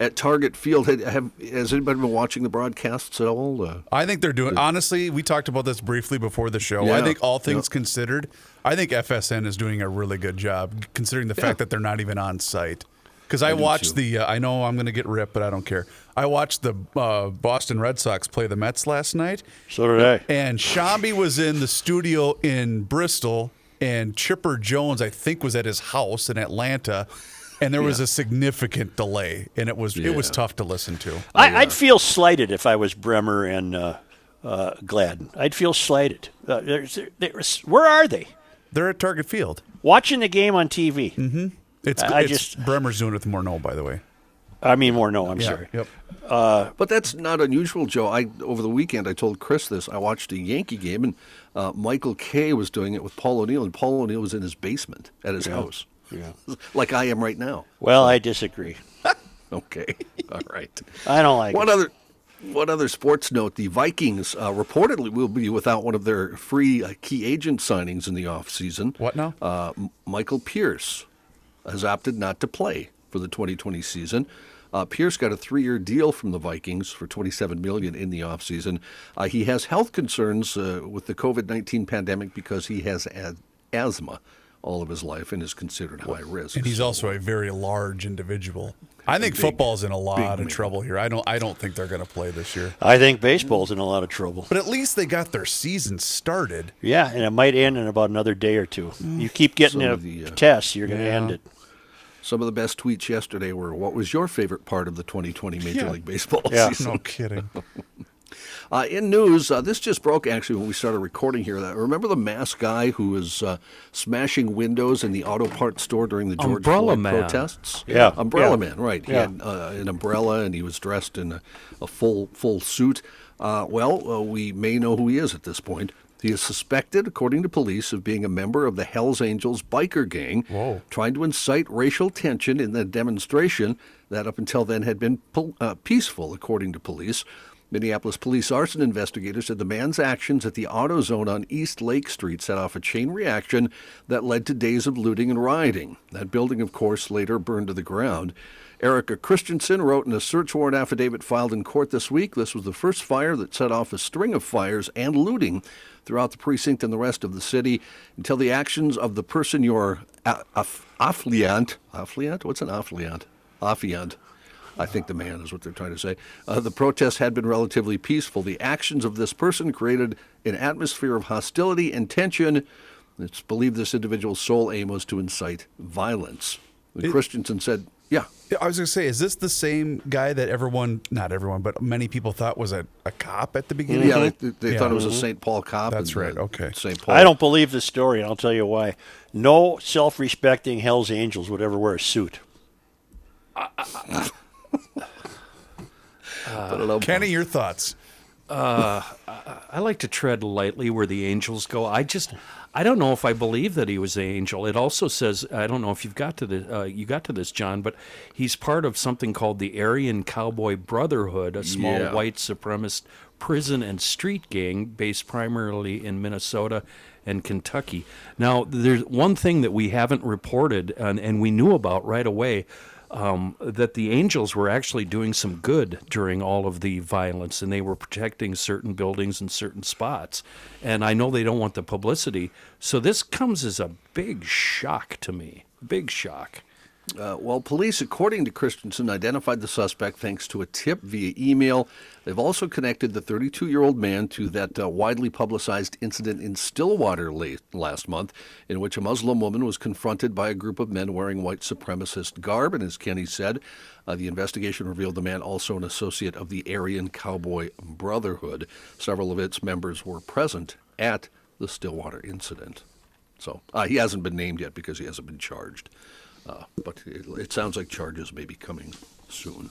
at Target Field. Had, have, has anybody been watching the broadcasts at all? Uh, I think they're doing. Honestly, we talked about this briefly before the show. I think all things Yeah. considered, I think FSN is doing a really good job, considering the fact that they're not even on site. Because I, do watched the. Uh, I know I'm going to get ripped, but I don't care. I watched the uh, Boston Red Sox play the Mets last night, So did I. and Sciambi was in the studio in Bristol, and Chipper Jones, I think, was at his house in Atlanta. And there was a significant delay, and it was it was tough to listen to. I, I'd feel slighted if I was Bremer and uh, uh, Gladden. I'd feel slighted. Uh, there's, there's, where are they? They're at Target Field. Watching the game on TV. It's, I- I it's just- Bremer's doing it with Morneau, by the way. I mean, more no, I'm sorry. Yep. But that's not unusual, Joe. I over the weekend I told Chris this. I watched a Yankee game and uh, Michael Kay was doing it with Paul O'Neill, and Paul O'Neill was in his basement at his house, Yeah. like I am right now. Well, I disagree. Okay, all right. I don't like One it. other, one other sports note: the Vikings uh, reportedly will be without one of their free uh, key agent signings in the offseason. What now? Uh, M- Michael Pierce has opted not to play for the 2020 season. Uh, Pierce got a three-year deal from the Vikings for 27 million in the offseason. Uh, he has health concerns uh, with the COVID-19 pandemic because he has a- asthma all of his life and is considered high risk. And he's also a very large individual. I think big- football's in a lot of man. trouble here. I don't. I don't think they're going to play this year. I think baseball's in a lot of trouble. But at least they got their season started. Yeah, and it might end in about another day or two. You keep getting Some a the, uh, test, you're going to yeah. end it. Some of the best tweets yesterday were, "What was your favorite part of the 2020 Major Yeah. League Baseball Yeah. season?" No kidding. Uh, in news, uh, this just broke actually when we started recording here. That remember the masked guy who was uh, smashing windows in the auto parts store during the George Umbrella Floyd Man. protests? Yeah, Umbrella yeah. Man, right? He Yeah. had uh, an umbrella and he was dressed in a, a full full suit. Uh, well, uh, we may know who he is at this point. He is suspected, according to police, of being a member of the Hells Angels biker gang, Whoa. trying to incite racial tension in the demonstration that up until then had been pol- uh, peaceful, according to police. Minneapolis police arson investigators said the man's actions at the AutoZone on East Lake Street set off a chain reaction that led to days of looting and rioting. That building, of course, later burned to the ground. Erica Christensen wrote in a search warrant affidavit filed in court this week this was the first fire that set off a string of fires and looting throughout the precinct and the rest of the city until the actions of the person you're a- aff- affluent? What's an affluent? Affiant. I think the man is what they're trying to say. Uh, the protests had been relatively peaceful. The actions of this person created an atmosphere of hostility and tension. It's believed this individual's sole aim was to incite violence. Christensen said, "Yeah, Yeah, I was going to say, is this the same guy that everyone, not everyone, but many people thought was a, a cop at the beginning? yeah." They, they Yeah. thought it was a St. Paul cop. That's right, okay. St. Paul. I don't believe the story, and I'll tell you why. No self respecting Hells Angels would ever wear a suit. I. Kenny, your thoughts? I like to tread lightly where the angels go. I just, I don't know if I believe that he was an angel. It also says, I don't know if you've got to the, uh, you got to this, John, but he's part of something called the Aryan Cowboy Brotherhood, a small Yeah. white supremacist prison and street gang based primarily in Minnesota and Kentucky. Now, there's one thing that we haven't reported and, and we knew about right away um, that the angels were actually doing some good during all of the violence and they were protecting certain buildings and certain spots. And I know they don't want the publicity. So this comes as a big shock to me. Big shock. Uh, well, police, according to Christensen, identified the suspect thanks to a tip via email. They've also connected the 32 year old man to that uh, widely publicized incident in Stillwater late last month, in which a Muslim woman was confronted by a group of men wearing white supremacist garb. And as Kenny said, uh, the investigation revealed the man also an associate of the Aryan Cowboy Brotherhood. Several of its members were present at the Stillwater incident. So uh, he hasn't been named yet because he hasn't been charged. Uh, but it, it sounds like charges may be coming soon.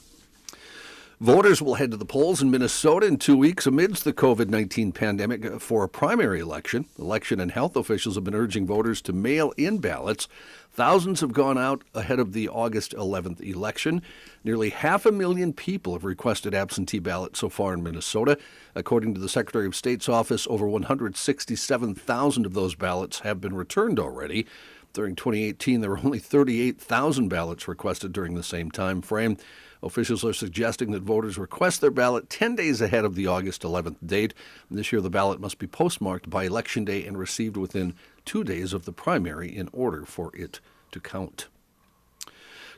Voters will head to the polls in Minnesota in two weeks amidst the COVID 19 pandemic for a primary election. Election and health officials have been urging voters to mail in ballots. Thousands have gone out ahead of the August 11th election. Nearly half a million people have requested absentee ballots so far in Minnesota. According to the Secretary of State's office, over 167,000 of those ballots have been returned already. During 2018, there were only 38,000 ballots requested during the same time frame. Officials are suggesting that voters request their ballot 10 days ahead of the August 11th date. This year, the ballot must be postmarked by Election Day and received within two days of the primary in order for it to count.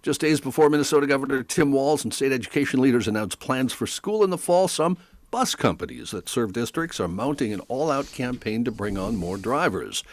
Just days before Minnesota Governor Tim Walz and state education leaders announced plans for school in the fall, some bus companies that serve districts are mounting an all out campaign to bring on more drivers.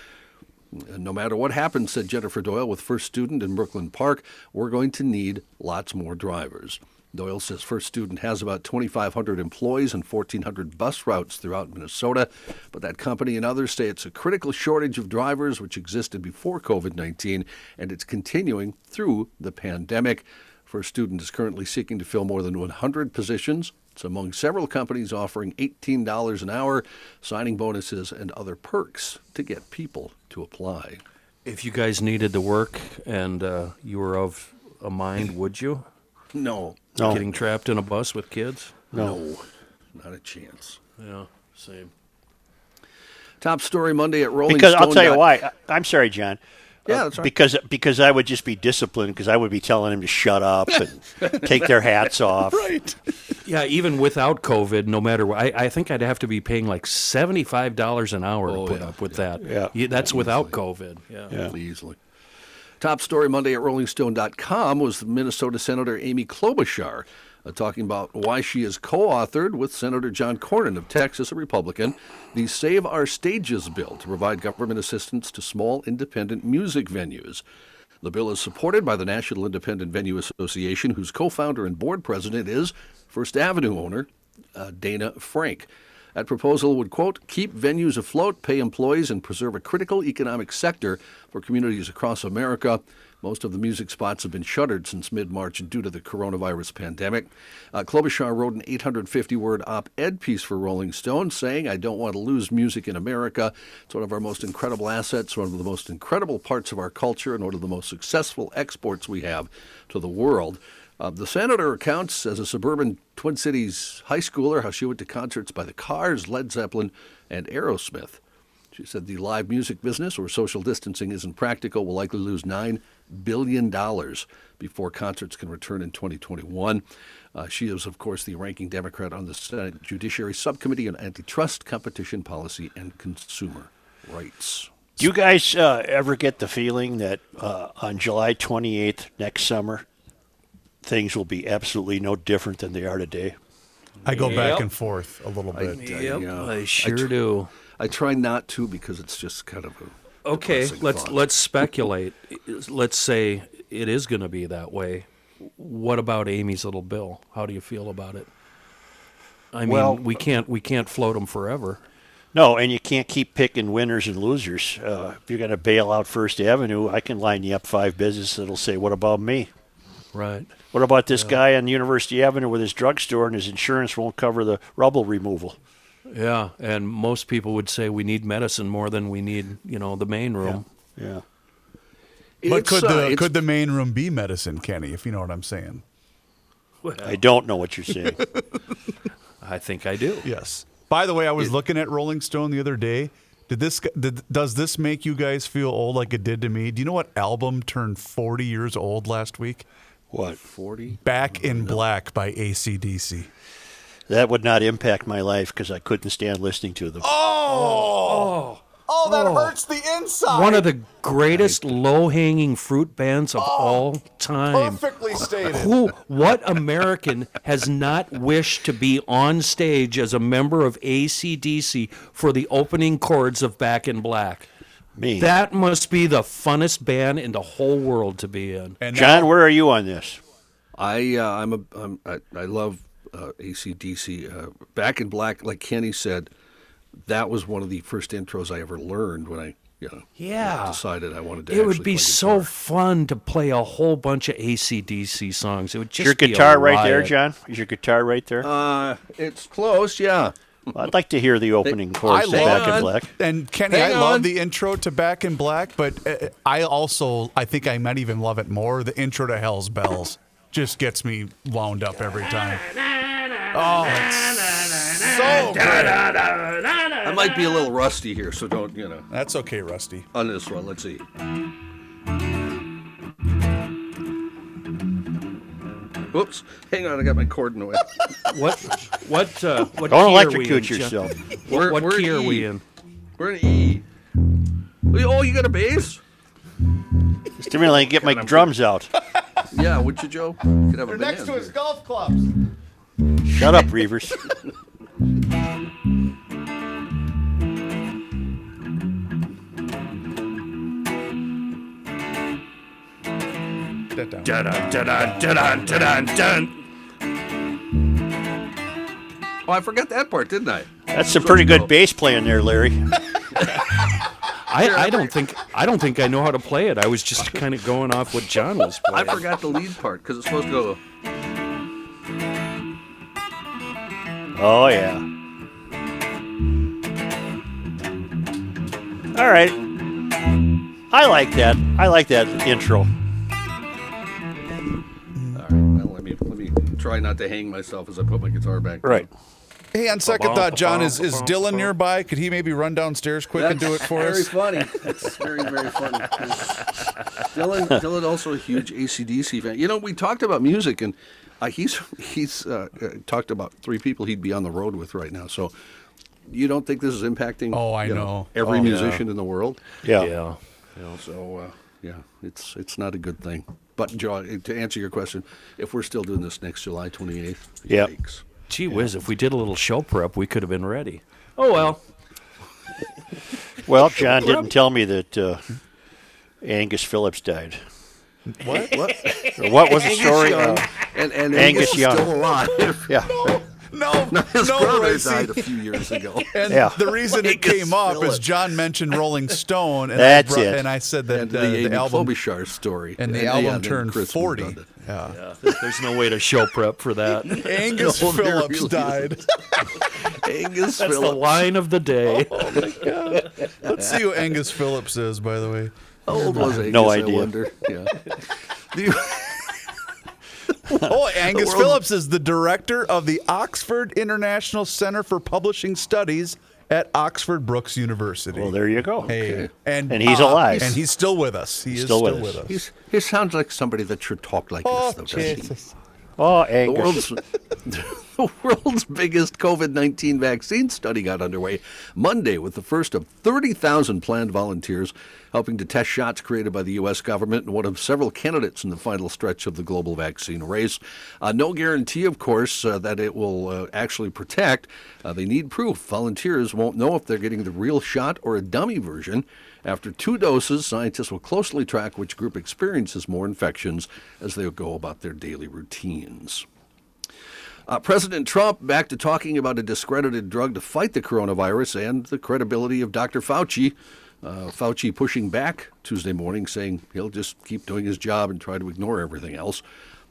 No matter what happens, said Jennifer Doyle with First Student in Brooklyn Park, we're going to need lots more drivers. Doyle says First Student has about 2,500 employees and 1,400 bus routes throughout Minnesota, but that company and others say it's a critical shortage of drivers which existed before COVID 19 and it's continuing through the pandemic. First Student is currently seeking to fill more than 100 positions. It's among several companies offering $18 an hour, signing bonuses, and other perks to get people to apply. If you guys needed to work and uh, you were of a mind, would you? No, No. Getting trapped in a bus with kids? no, not a chance. Yeah, same. Top story Monday at Rolling Because Stone. I'll tell you why. I'm sorry, John. Yeah, Uh, that's right. because because I would just be disciplined because I would be telling them to shut up and take their hats off. Right. Yeah, even without COVID, no matter what, I, I think I'd have to be paying like seventy-five dollars an hour Oh, to put yeah, up with yeah. that. Yeah. that's without COVID. Yeah. Yeah. Easily. Top story Monday at RollingStone.com was Minnesota Senator Amy Klobuchar uh, talking about why she has co authored with Senator John Cornyn of Texas, a Republican, the Save Our Stages bill to provide government assistance to small independent music venues. The bill is supported by the National Independent Venue Association, whose co founder and board president is First Avenue owner uh, Dayna Frank. That proposal would, quote, keep venues afloat, pay employees, and preserve a critical economic sector for communities across America. Most of the music spots have been shuttered since mid March due to the coronavirus pandemic. Uh, Klobuchar wrote an 850 word op ed piece for Rolling Stone saying, I don't want to lose music in America. It's one of our most incredible assets, one of the most incredible parts of our culture, and one of the most successful exports we have to the world. Uh, the senator recounts as a suburban Twin Cities high schooler how she went to concerts by the Cars, Led Zeppelin, and Aerosmith. She said the live music business, where social distancing isn't practical, will likely lose $9 billion before concerts can return in 2021. Uh, she is, of course, the ranking Democrat on the Senate Judiciary Subcommittee on Antitrust, Competition Policy, and Consumer Rights. Do you guys uh, ever get the feeling that uh, on July 28th next summer, things will be absolutely no different than they are today? I go back and forth a little bit. Yep, yeah. I sure tr- do. I try not to because it's just kind of a Okay, let's thought. let's speculate. Let's say it is going to be that way. What about Amy's little bill? How do you feel about it? I mean, Well- we can't we can't float them forever. No, and you can't keep picking winners and losers. Uh, if you're going to bail out First Avenue, I can line you up five businesses that'll say, "What about me? Right. What about this guy on University Avenue with his drugstore and his insurance won't cover the rubble removal?" Yeah, and most people would say we need medicine more than we need, you know, the main room. Yeah. But It's, could uh, the it's- could the main room be medicine, Kenny? If you know what I'm saying. I don't know what you're saying. I think I do. Yes. By the way, I was looking at Rolling Stone the other day. Did this did, does this make you guys feel old like it did to me? Do you know what album turned 40 years old last week? what? 40? Back in Black by ACDC. That would not impact my life because I couldn't stand listening to them. Oh, oh, that hurts the inside. One of the greatest low-hanging fruit bands of all time. perfectly stated. Who, what American has not wished to be on stage as a member of ACDC for the opening chords of Back in Black? Me. That must be the funnest band in the whole world to be in. And John, now- where are you on this? I uh, I'm a I'm, I, I love uh, ACDC. Uh, Back in Black, like Kenny said, that was one of the first intros I ever learned when I you know Yeah. decided I wanted to. Do it would be play so fun to play a whole bunch of ACDC songs. It would Is just your be a guitar right there. John? Is your guitar right there? Uh, it's close, yeah. Well, I'd like to hear the opening chorus to love- Back in. Black. And Kenny, Hang I love the intro to Back in Black, but uh, I also I think I might even love it more. The intro to Hell's Bells just gets me wound up every time. Oh, it's so good. I might be a little rusty here, so don't you know That's okay, Rusty. on this one. Let's see. Whoops! Hang on, I got my cord in the way. What? What? Uh, what Don't key are we electrocute in, John? yourself. What, what We're key are E. we in? We're in E. Oh, you got a bass? Stimulating, get my God, I'm drums out. Yeah, would you, Joe? You could have a band here. golf clubs. Shut up, Reuvers. That down. Oh, I forgot that part, didn't I? That's some pretty good bass playing there, Larry. I, I don't think I don't think I know how to play it. I was just kind of going off what John was playing. I forgot the lead part because it's supposed to go. Oh, yeah. All right. I like that. I like that intro. All right, well, let me let me try not to hang myself as I put my guitar back. down. Right. Hey, on second thought, John, is, is Dylan nearby? Could he maybe run downstairs quick and do it for us? very us? funny. That's very, very funny. Dylan, Dylan, also a huge ACDC fan. You know, we talked about music, and uh, he's he's uh, uh, talked about three people he'd be on the road with right now. So, you don't think this is impacting? Oh, I you know. every Oh, musician in the world. Yeah. yeah. yeah. So, uh, yeah, it's it's not a good thing. But Joe, to answer your question, if we're still doing this next July twenty eighth, Yep. yikes. Gee whiz, if we did a little show prep, we could have been ready. Oh well. Well, John didn't tell me that uh, Angus Phillips died. What? What? What was the story? Uh, and and Angus Angus, is Young. still alive. yeah. No, His no, brother Royce. died a few years ago. And Yeah. the reason it came up is John mentioned Rolling Stone, and That's I brought- it. And I said that and uh, the, the, Amy album Klobuchar story. and the yeah, album then turned Chris forty. on to- Yeah. There's no way to show prep for that. Angus No, Phillips really died. Angus That's the Phillips. line of the day. Oh, Let's see who Angus Phillips is, by the way. How old was Angus? No I idea. wonder. Yeah. You- Oh, Angus world's- Phillips is the director of the Oxford International Center for Publishing Studies at Oxford Brookes University. Well, there you go. Hey, and And he's uh, alive. and he's still with us. He is Still still, with with us. us. He's, he sounds like somebody that should talk like Oh, this, though, doesn't he? Jesus. Oh, The world's, the world's biggest COVID 19 vaccine study got underway Monday with the first of 30,000 planned volunteers helping to test shots created by the U.S. government and one of several candidates in the final stretch of the global vaccine race. Uh, no guarantee, of course, uh, that it will uh, actually protect. Uh, they need proof. Volunteers won't know if they're getting the real shot or a dummy version. After two doses, scientists will closely track which group experiences more infections as they go about their daily routines. Uh, President Trump back to talking about a discredited drug to fight the coronavirus and the credibility of Dr. Fauci. Uh, Fauci pushing back Tuesday morning, saying he'll just keep doing his job and try to ignore everything else.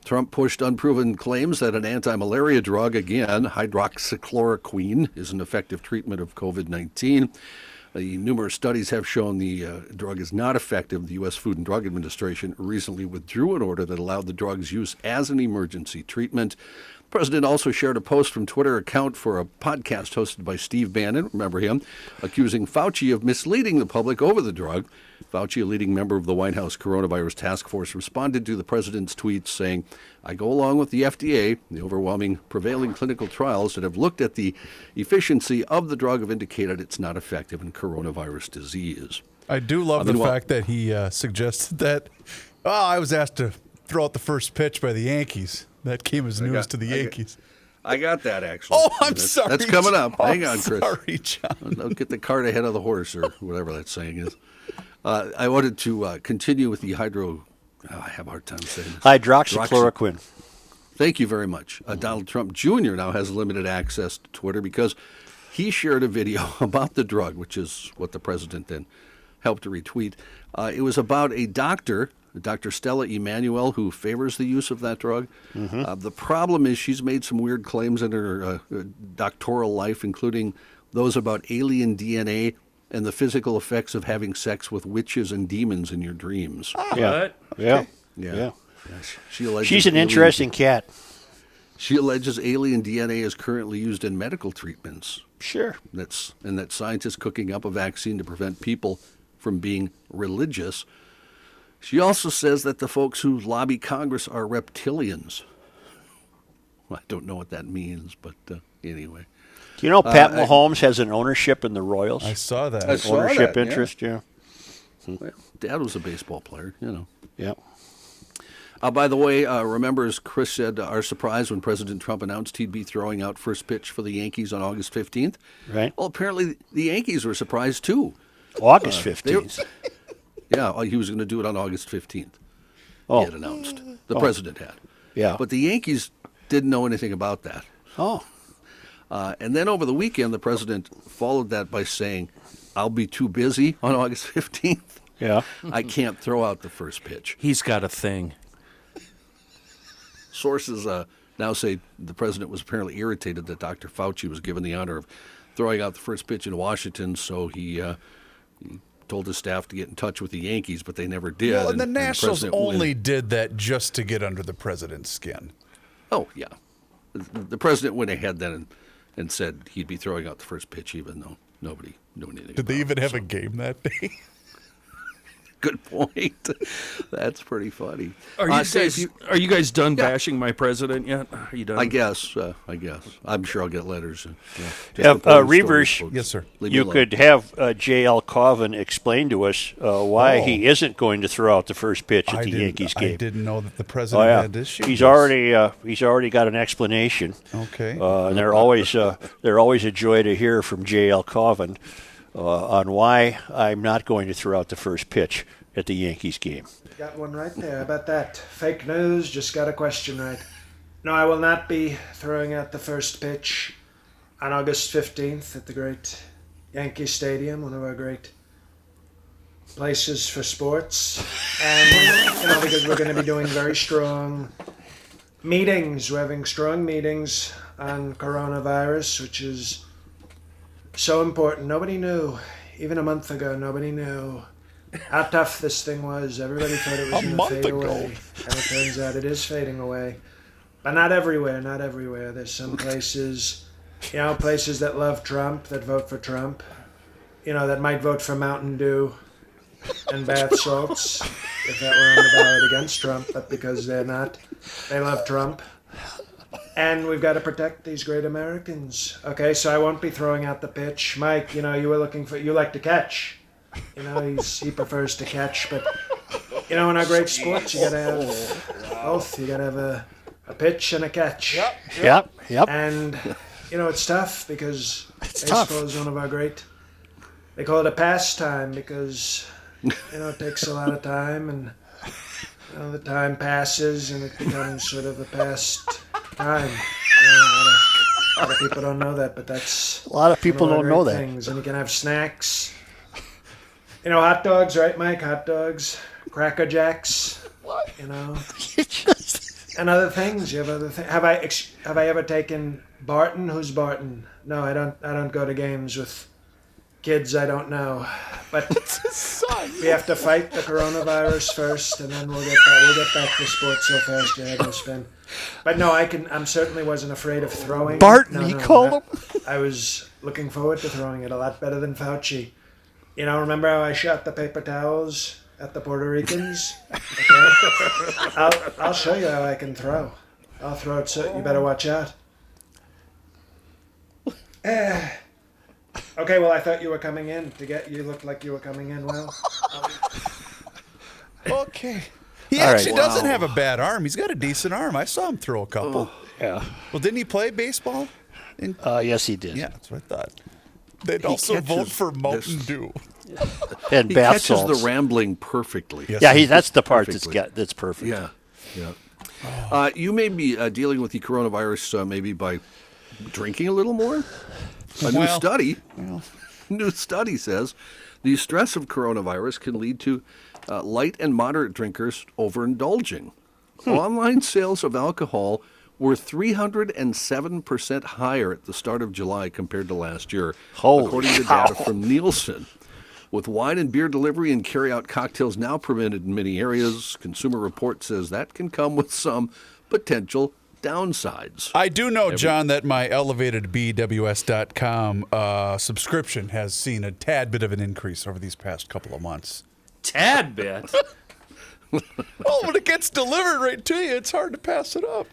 Trump pushed unproven claims that an anti malaria drug, again, hydroxychloroquine, is an effective treatment of COVID 19. The numerous studies have shown the uh, drug is not effective. The U.S. Food and Drug Administration recently withdrew an order that allowed the drug's use as an emergency treatment. The president also shared a post from Twitter account for a podcast hosted by Steve Bannon, remember him, accusing Fauci of misleading the public over the drug. Fauci, a leading member of the White House coronavirus task force, responded to the president's tweets saying, I go along with the FDA. The overwhelming prevailing clinical trials that have looked at the efficiency of the drug have indicated it's not effective in coronavirus disease. I do love the meanwhile- fact that he uh, suggested that. Oh, I was asked to throw out the first pitch by the Yankees. That came as news got- to the I got- Yankees. I got that actually. Oh, I'm That's- sorry. That's coming up. Hang on, Chris. Sorry, John. Don't get the cart ahead of the horse, or whatever that saying is. Uh, I wanted to uh, continue with the hydro. oh, I have a hard time saying this. Hydroxychloroquine. Thank you very much. Uh, Donald Trump Jr. now has limited access to Twitter because he shared a video about the drug, which is what the president then helped to retweet. Uh, it was about a doctor, Dr. Stella Immanuel, who favors the use of that drug. Uh, the problem is she's made some weird claims in her uh, doctoral life, including those about alien DNA and the physical effects of having sex with witches and demons in your dreams. Yeah. What? Yeah. Yeah. Yeah. She alleges She's an alien- interesting cat. She alleges alien DNA is currently used in medical treatments. Sure. That's and that scientists cooking up a vaccine to prevent people from being religious. She also says that the folks who lobby Congress are reptilians. I don't know what that means, but uh, anyway. Do you know Pat I- Mahomes has an ownership in the Royals? I saw that. I saw ownership that, interest, yeah. Well, Dad was a baseball player, you know. Yeah. Uh, by the way, uh, remember, as Chris said, uh, our surprise when President Trump announced he'd be throwing out first pitch for the Yankees on August 15th? Right. Well, apparently the Yankees were surprised too. August they- 15th. Yeah, uh, he was going to do it on August 15th. Oh. He had announced. The president had. Yeah. But the Yankees didn't know anything about that. Oh. Uh, and then over the weekend, the president followed that by saying, I'll be too busy on August 15th. Yeah. I can't throw out the first pitch. He's got a thing. Sources uh, now say the president was apparently irritated that Dr. Fauci was given the honor of throwing out the first pitch in Washington, so he, uh, he told his staff to get in touch with the Yankees, but they never did. Well, and the and Nationals president went- only did that just to get under the president's skin. Oh yeah, the, the president went ahead then and, and said he'd be throwing out the first pitch, even though nobody knew anything. Did they even it, have so- a game that day? Good point. That's pretty funny. Are you Uh, guys say you- are you guys done Yeah. bashing my president yet? Are you done? I guess. Uh, I guess. I'm sure I'll get letters. uh, Yeah, Just Yeah, reporting uh, Reuvers, folks. Yes, sir. Leave You could have uh, J.L. Cauvin explain to us uh, why Oh. he isn't going to throw out the first pitch at I the didn't, Yankees I game. didn't know that the Oh president yeah, had issues. he's already uh, he's already got an explanation. Okay. uh, and they're always uh, they're always a joy to hear from J.L. Cauvin Uh, on why I'm not going to throw out the first pitch at the Yankees game. Got one right there. About that? Fake news, just got a question right. No, I will not be throwing out the first pitch on August 15th at the great Yankee Stadium, one of our great places for sports. And, you know, because we're going to be doing very strong meetings. We're having strong meetings on coronavirus, which is so important. Nobody knew, even a month ago, nobody knew how tough this thing was. Everybody thought it was going to fade ago. away, and it turns out it is fading away. But not everywhere. Not everywhere. There's some places, you know, places that love Trump that vote for Trump. You know, that might vote for Mountain Dew and bath salts if that were on the ballot against Trump. But because they're not, they love Trump. And we've got to protect these great Americans. Okay, so I won't be throwing out the pitch. Mike, you know, you were looking for, you like to catch. You know, he's, he prefers to catch, but, you know, in our great sports, you got to have both. You got to have a, a pitch and a catch. Yep, yep. Yep. And, you know, it's tough because It's baseball tough. is one of our great, they call it a pastime because, you know, it takes a lot of time and, you know, the time passes and it becomes sort of a past time. You know, a, lot of, a lot of people don't know that, but that's A lot of people don't know that. Things. And you can have snacks. You know, hot dogs, right, Mike? Hot dogs, Cracker Jacks. What? You know, and other things. You have other things. Have I ex- have I ever taken Barron? Who's Barron? No, I don't. I don't go to games with kids I don't know. But we have to fight the coronavirus first, and then we'll get back. We'll get back to sports so fast your head to spin. But no, I can. I'm certainly wasn't afraid of throwing. Barron, No, he no, called that- I was looking forward to throwing it a lot better than Fauci. You know, remember how I shot the paper towels at the Puerto Ricans? Okay. I'll, I'll show you how I can throw. I'll throw it so you better watch out. Eh. Okay, well, I thought you were coming in to get. You looked like you were coming in. Well, Okay. He All right. actually doesn't have a bad arm. He's got a decent arm. I saw him throw a couple. Yeah. Well, didn't he play baseball? Uh, yes, he did. Yeah, that's what I thought. They'd also vote for Mountain this- Dew. And He bath catches salts. the rambling perfectly. Yes. yeah, he, that's the part that's Perfectly. got, that's perfect. Yeah, yeah. Uh, you may be uh, dealing with the coronavirus uh, maybe by drinking a little more. A new Well, study, new study says the stress of coronavirus can lead to uh, light and moderate drinkers overindulging. Online sales of alcohol were 307% higher at the start of July compared to last year, Holy according to cow. data from Nielsen. With wine and beer delivery and carry-out cocktails now permitted in many areas, Consumer Report says that can come with some potential downsides. I do know, John, that my elevated BWS.com uh, subscription has seen a tad bit of an increase over these past couple of months. Tad bit. Oh, when it gets delivered right to you, it's hard to pass it up.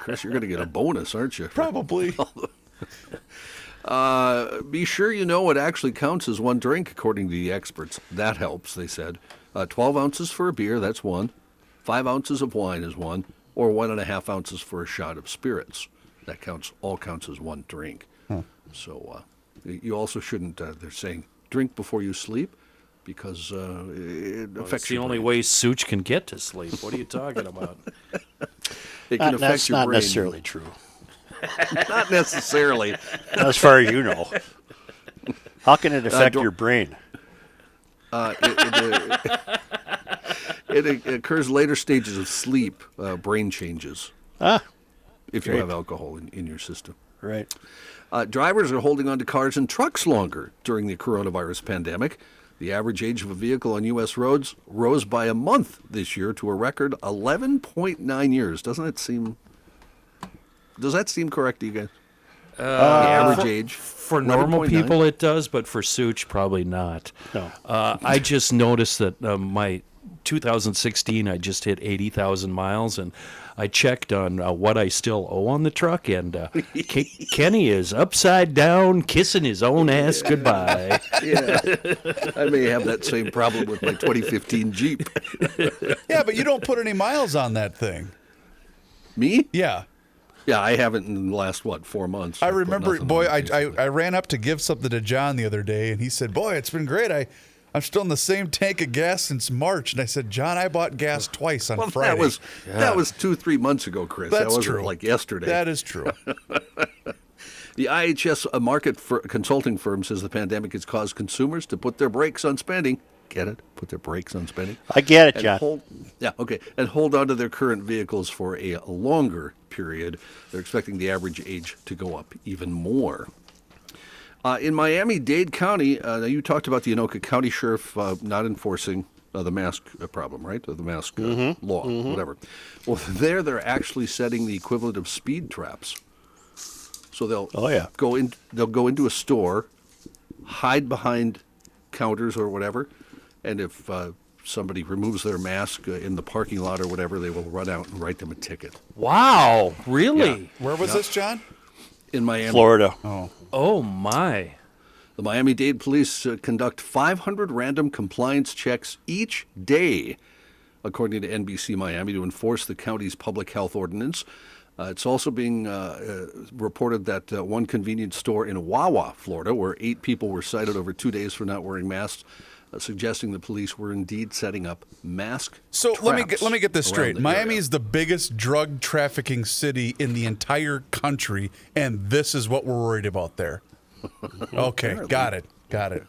Chris, you're going to get a bonus, aren't you? Probably. Uh, be sure you know what actually counts as one drink, according to the experts. That helps, they said. Uh, 12 ounces for a beer, that's one. Five ounces of wine is one. Or one and a half ounces for a shot of spirits. That counts, all counts as one drink. So uh, you also shouldn't, uh, they're saying, drink before you sleep because uh, it affects That's the your only brain. way Such can get to sleep. What are you talking about? It can Not, affect that's your not brain. necessarily true. Not necessarily. As far as you know. How can it affect don't- your brain? Uh, it, it, uh, it, occurs later stages of sleep, uh, brain changes, Ah, if you have alcohol in, in your system. right. Uh, drivers are holding on to cars and trucks longer during the coronavirus pandemic. The average age of a vehicle on U.S. roads rose by a month this year to a record 11.9 years. Doesn't it seem? Does that seem correct to you guys? the average age For normal 11.9? people, it does, but for Such, probably not. No. Uh, I just noticed that uh, my 2016, I just hit 80,000 miles, and I checked on uh, what I still owe on the truck, and uh, Ke- Kenny is upside down, kissing his own ass goodbye. Yeah, I may have that same problem with my 2015 Jeep. yeah, but you don't put any miles on that thing. Me? Yeah. Yeah, I haven't in the last what four months. I remember, boy, I, I. I ran up to give something to John the other day, and he said, Boy, it's been great. I, I'm still in the same tank of gas since March. And I said, John, I bought gas twice on well, Friday. that was that was two three months ago, Chris. that wasn't true. like yesterday. That is true. The IHS a uh, Markit for consulting firm says the pandemic has caused consumers to put their brakes on spending. Get it? Put their brakes on spending. I get it, And John. hold, yeah, okay, and hold on to their current vehicles for a longer period. They're expecting the average age to go up even more. Uh, in Miami Dade County, uh, now you talked about the Anoka County Sheriff uh, not enforcing uh, the mask uh, problem, right? The mask uh, Mm-hmm. law, whatever. Well, there they're actually setting the equivalent of speed traps. So they'll Oh, yeah. go in. They'll go into a store, hide behind counters or whatever, and if uh, somebody removes their mask uh, in the parking lot or whatever, they will run out and write them a ticket. Wow, really? Where was this, John? In Miami, Florida. Oh, my. The Miami Dade police uh, conduct 500 random compliance checks each day, according to NBC Miami, to enforce the county's public health ordinance. Uh, it's also being uh, uh, reported that uh, one convenience store in Wawa, Florida, where eight people were cited over two days for not wearing masks, suggesting the police were indeed setting up mask. So let me get, let me get this straight. Miami area. is the biggest drug trafficking city in the entire country, and this is what we're worried about there. Okay, got it, got it.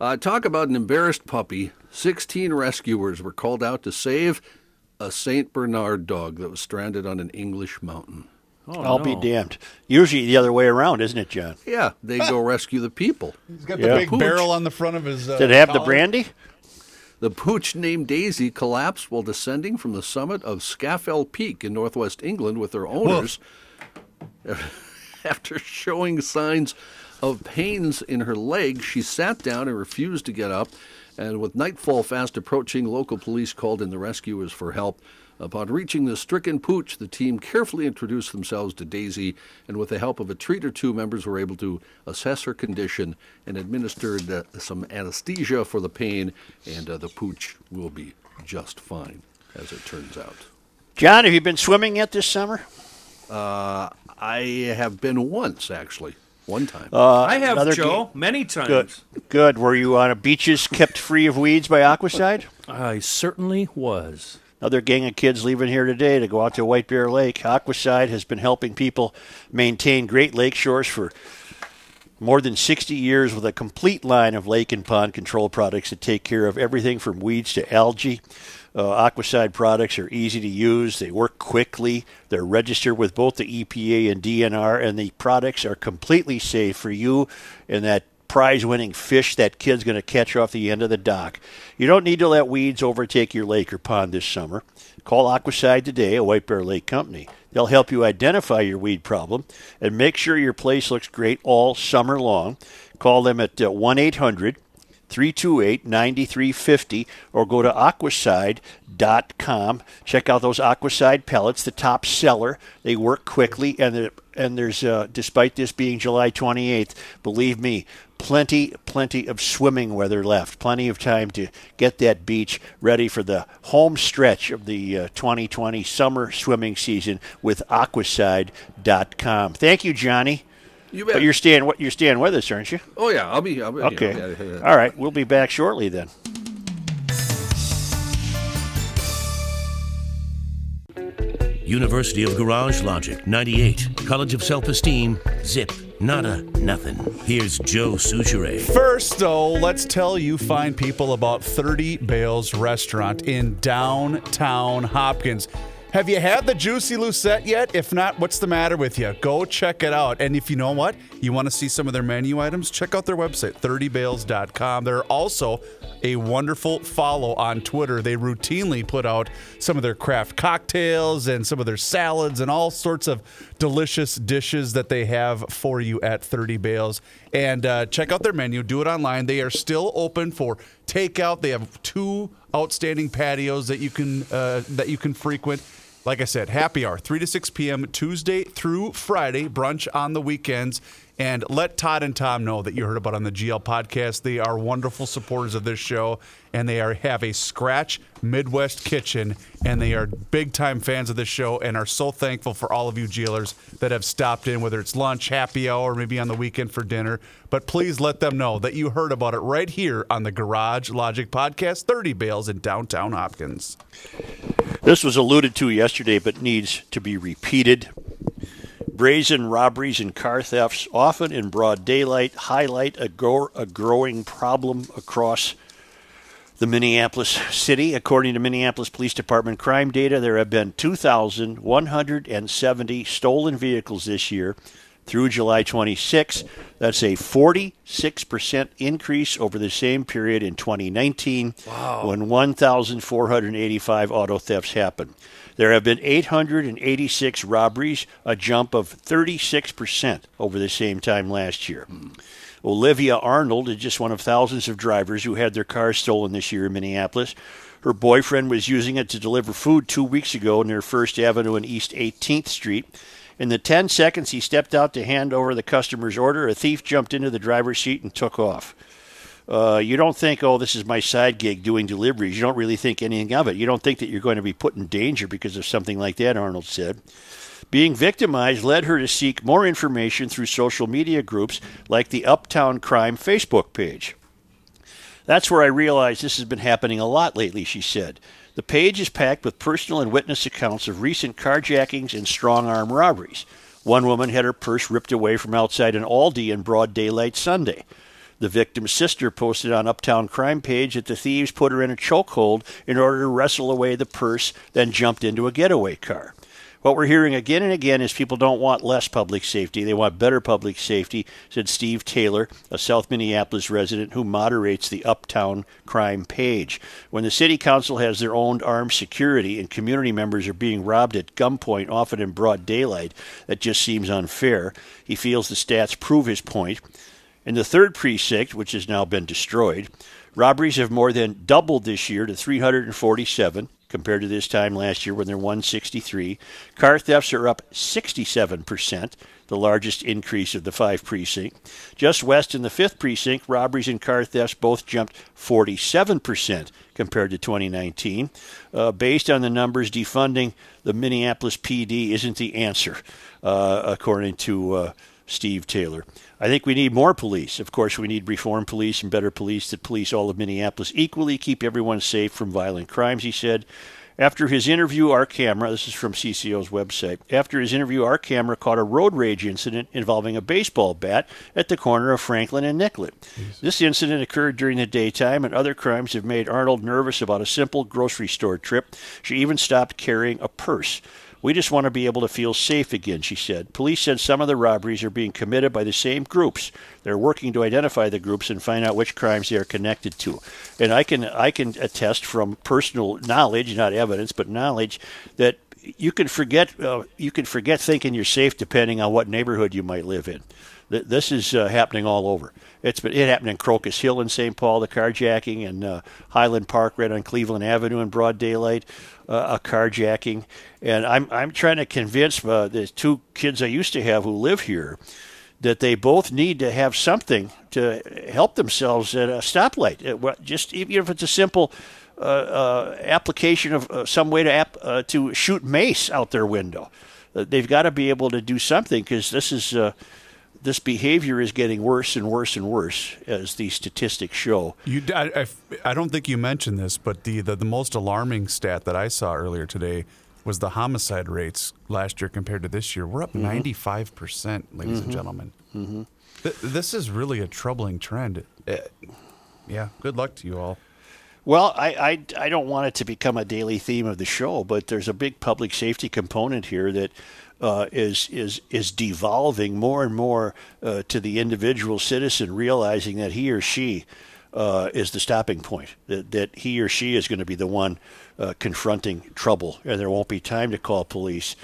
Uh, talk about an embarrassed puppy. 16 rescuers were called out to save a Saint Bernard dog that was stranded on an English mountain. Oh, I'll no. be damned. Usually the other way around, isn't it, John? Yeah, they go rescue the people. He's got Yeah. the big Pooch. barrel on the front of his. Uh, Did it have the brandy? The pooch named Daisy collapsed while descending from the summit of Scafell Peak in northwest England with her owners after showing signs of pains in her leg. She sat down and refused to get up. And with nightfall fast approaching, local police called in the rescuers for help. Upon reaching the stricken pooch, the team carefully introduced themselves to Daisy, and with the help of a treat or two, members were able to assess her condition and administered uh, some anesthesia for the pain, and uh, the pooch will be just fine, as it turns out. John, have you been swimming yet this summer? Uh, I have been once, actually, one time. I have, Another Joe, game- many times. Good. Good. Were you on a beaches kept free of weeds by Aquacide? I certainly was. Another gang of kids leaving here today to go out to White Bear Lake. Aquacide has been helping people maintain great lake shores for more than 60 years with a complete line of lake and pond control products that take care of everything from weeds to algae. Uh, Aquacide products are easy to use. They work quickly. They're registered with both the EPA and DNR, and the products are completely safe for you and that prize winning fish that kid's going to catch off the end of the dock. You don't need to let weeds overtake your lake or pond this summer. Call Aquacide today, a White Bear Lake company. They'll help you identify your weed problem and make sure your place looks great all summer long. Call them at uh, 1 800 328 9350 or go to aquacide.com. Check out those Aquacide pellets, the top seller. They work quickly, and, and there's, uh, despite this being July 28th, believe me, plenty, plenty of swimming weather left. Plenty of time to get that beach ready for the home stretch of the uh, 2020 summer swimming season with aquacide.com. Thank you, Johnny. You But bet. you're staying, what you're staying with us, aren't you? oh, yeah, I'll be. I'll be Okay. yeah, yeah, yeah. All right. We'll be back shortly then. University of Garage Logic, 98. College of Self Esteem, zip, nada, nothing. Here's Joe Soucheray. First, though, let's tell you fine people about 30 Bales Restaurant in downtown Hopkins. Have you had the Juicy Lucette yet? If not, what's the matter with you? Go check it out. And if you know what, you want to see some of their menu items, check out their website, 30bales.com. They're also a wonderful follow on Twitter. They routinely put out some of their craft cocktails and some of their salads and all sorts of delicious dishes that they have for you at 30 Bales. And uh, check out their menu, do it online. They are still open for takeout. They have two outstanding patios that you can uh, that you can frequent. Like I said, happy hour, 3 to 6 p.m. Tuesday through Friday, brunch on the weekends. And let Todd and Tom know that you heard about on the GL podcast. They are wonderful supporters of this show, and they are have a Scratch Midwest kitchen, and they are big time fans of this show, and are so thankful for all of you GLers that have stopped in, whether it's lunch, happy hour, maybe on the weekend for dinner. But please let them know that you heard about it right here on the Garage Logic podcast, 30 Bales in downtown Hopkins. This was alluded to yesterday, but needs to be repeated. Brazen robberies and car thefts, often in broad daylight, highlight a, a growing problem across the Minneapolis city. According to Minneapolis Police Department crime data, there have been 2,170 stolen vehicles this year through July 26. That's a 46% increase over the same period in 2019 when 1,485 auto thefts happened. There have been 886 robberies, a jump of 36% over the same time last year. Olivia Arnold is just one of thousands of drivers who had their cars stolen this year in Minneapolis. Her boyfriend was using it to deliver food two weeks ago near First Avenue and East 18th Street. In the 10 seconds he stepped out to hand over the customer's order, a thief jumped into the driver's seat and took off. Uh, you don't think, oh, this is my side gig doing deliveries. You don't really think anything of it. You don't think that you're going to be put in danger because of something like that, Arnold said. Being victimized led her to seek more information through social media groups like the Uptown Crime Facebook page. That's where I realized this has been happening a lot lately, she said. The page is packed with personal and witness accounts of recent carjackings and strong arm robberies. One woman had her purse ripped away from outside an Aldi in broad daylight Sunday. The victim's sister posted on Uptown Crime page that the thieves put her in a chokehold in order to wrestle away the purse, then jumped into a getaway car. What we're hearing again and again is people don't want less public safety. They want better public safety, said Steve Taylor, a South Minneapolis resident who moderates the Uptown Crime page. When the city council has their own armed security and community members are being robbed at gunpoint, often in broad daylight, that just seems unfair. He feels the stats prove his point. In the third precinct, which has now been destroyed, robberies have more than doubled this year to 347 compared to this time last year when they're 163. Car thefts are up 67%, the largest increase of the five precinct. Just west in the fifth precinct, robberies and car thefts both jumped 47% compared to 2019. Uh, based on the numbers, defunding the Minneapolis PD isn't the answer, uh, according to uh, Steve Taylor. I think we need more police. Of course, we need reform police and better police that police all of Minneapolis equally, keep everyone safe from violent crimes, he said. After his interview, our camera, this is from CCO's website, after his interview, our camera caught a road rage incident involving a baseball bat at the corner of Franklin and Nicollet. This incident occurred during the daytime, and other crimes have made Arnold nervous about a simple grocery store trip. She even stopped carrying a purse. We just want to be able to feel safe again, she said. Police said some of the robberies are being committed by the same groups. They're working to identify the groups and find out which crimes they are connected to. And I can I can attest from personal knowledge, not evidence, but knowledge that you can forget uh, you can forget thinking you're safe depending on what neighborhood you might live in. Th- This is uh, happening all over. It's been it happened in Crocus Hill in St. Paul, the carjacking, and uh, Highland Park right on Cleveland Avenue in broad daylight, uh, a carjacking. And I'm I'm trying to convince uh, the two kids I used to have who live here that they both need to have something to help themselves at a stoplight. Just even if it's a simple uh, uh, application of uh, some way to uh, to shoot mace out their window. They've got to be able to do something because this is this behavior is getting worse and worse and worse as the statistics show. You, I, I, I don't think you mentioned this, but the, the, the most alarming stat that I saw earlier today was the homicide rates last year compared to this year. We're up 95%, ladies and gentlemen. Mm-hmm. Th- this is really a troubling trend. Uh, yeah, good luck to you all. Well, I, I, I don't want it to become a daily theme of the show, but there's a big public safety component here that uh, is is is devolving more and more uh, to the individual citizen realizing that he or she uh, is the stopping point. That that he or she is going to be the one uh, confronting trouble, and there won't be time to call police.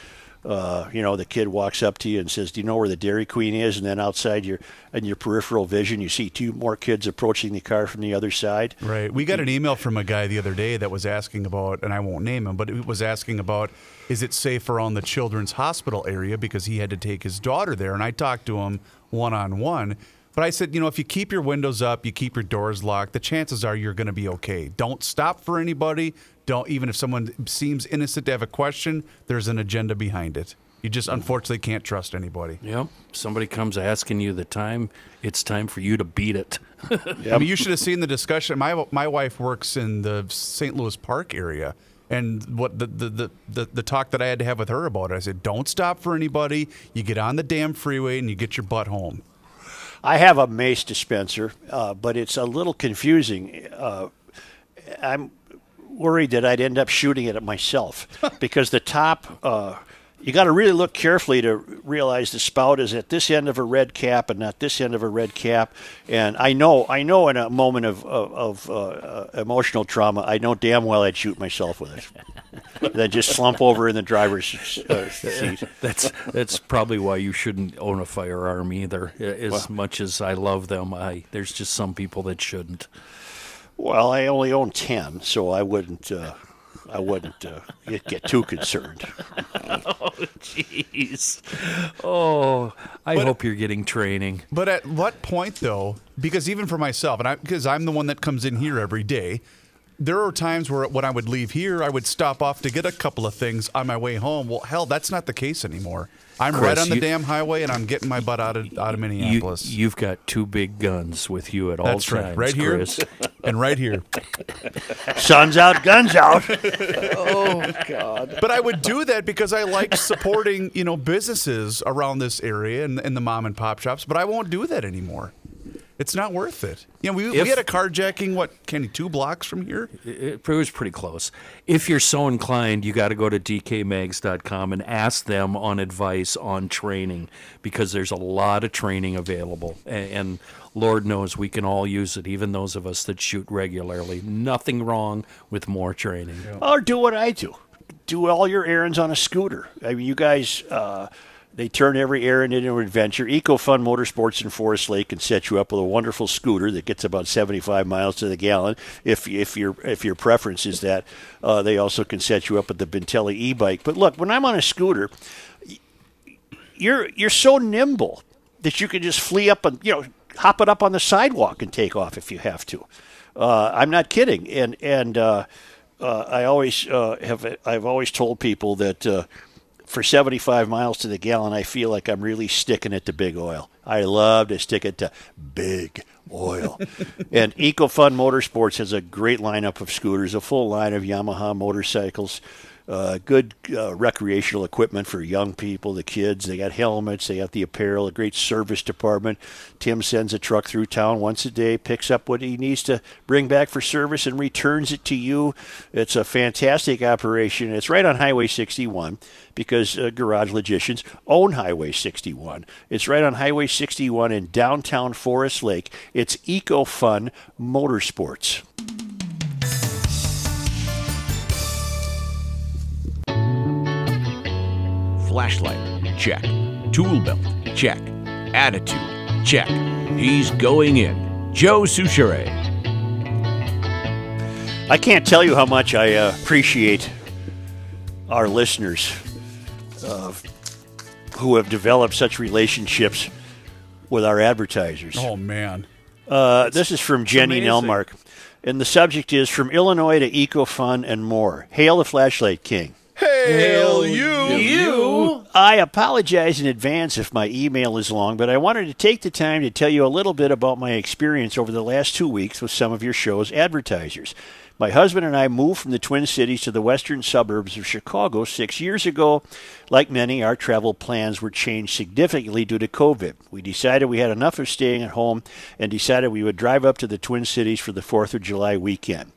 Uh, you know, the kid walks up to you and says, "Do you know where the Dairy Queen is?" And then outside your in your peripheral vision, you see two more kids approaching the car from the other side. Right. We got an email from a guy the other day that was asking about, and I won't name him, but it was asking about is it safe around the children's hospital area because he had to take his daughter there. And I talked to him one on one. But I said, you know, if you keep your windows up, you keep your doors locked, the chances are you're going to be okay. Don't stop for anybody. Don't, even if someone seems innocent to have a question, there's an agenda behind it. You just unfortunately can't trust anybody. Yep. Somebody comes asking you the time, it's time for you to beat it. I mean, you should have seen the discussion. My my wife works in the St. Louis Park area, and what the the, the, the the talk that I had to have with her about it, I said, "Don't stop for anybody. You get on the damn freeway and you get your butt home." I have a mace dispenser, uh, but it's a little confusing. Uh, I'm worried that I'd end up shooting it at myself because the top. You got to really look carefully to realize the spout is at this end of a red cap and not this end of a red cap. And I know, I know, in a moment of of, of uh, uh, emotional trauma, I know damn well I'd shoot myself with it. then just slump over in the driver's uh, seat. That's that's probably why you shouldn't own a firearm either. As much as I love them, I there's just some people that shouldn't. Well, I only own ten, so I wouldn't. Uh, I wouldn't uh, get, get too concerned. Oh, jeez. Oh, I hope you're getting training. But at what point, though? Because even for myself, and I because I'm the one that comes in here every day. There are times where when I would leave here, I would stop off to get a couple of things on my way home. Well, hell, that's not the case anymore. I'm right on the you- damn highway, and I'm getting my butt out of out of You, Minneapolis. you've got two big guns with you at all that's times, right, right here Chris. and right here. Sun's out, guns out. Oh God! But I would do that because I like supporting, you know, businesses around this area and, and the mom and pop shops. But I won't do that anymore. It's not worth it. You know, we, If- we had a carjacking, what, Kenny, two blocks from here? It, it was pretty close. If you're so inclined, you got to go to dkmags.com and ask them on advice on training because there's a lot of training available. And, and Lord knows we can all use it, even those of us that shoot regularly. Nothing wrong with more training. Or do what I do. Do all your errands on a scooter. I mean, you guys, uh, they turn every errand into an adventure. EcoFun Motorsports in Forest Lake can set you up with a wonderful scooter that gets about 75 miles to the gallon. If if your if your preference is that, uh, they also can set you up with the Bentelli e-bike. But look, when I'm on a scooter, you're you're so nimble that you can just flee up and you know hop it up on the sidewalk and take off if you have to. Uh, I'm not kidding, and and uh, uh, I always uh, have I've always told people that uh, for 75 miles to the gallon, I feel like I'm really sticking it to big oil. I love to stick it to big oil. and EcoFun Motorsports has a great lineup of scooters, a full line of Yamaha motorcycles uh, good uh, recreational equipment for young people, the kids. They got helmets, they got the apparel, a great service department. Tim sends a truck through town once a day, picks up what he needs to bring back for service, and returns it to you. It's a fantastic operation. It's right on Highway 61 because uh, Garage Logicians own Highway 61. It's right on Highway 61 in downtown Forest Lake. It's Eco Fun Motorsports. Flashlight, check. Tool belt, check. Attitude, check. He's going in. Joe Soucheray. I can't tell you how much I uh, appreciate our listeners uh, who have developed such relationships with our advertisers. Oh, man. Uh, this is from Jenny amazing. Nelmark. And the subject is From Illinois to EcoFun and More. Hail the Flashlight King. Hail you! You. I apologize in advance if my email is long, but I wanted to take the time to tell you a little bit about my experience over the last two weeks with some of your show's advertisers. My husband and I moved from the Twin Cities to the western suburbs of Chicago six years ago. Like many, our travel plans were changed significantly due to COVID. We decided we had enough of staying at home and decided we would drive up to the Twin Cities for the 4th of July weekend.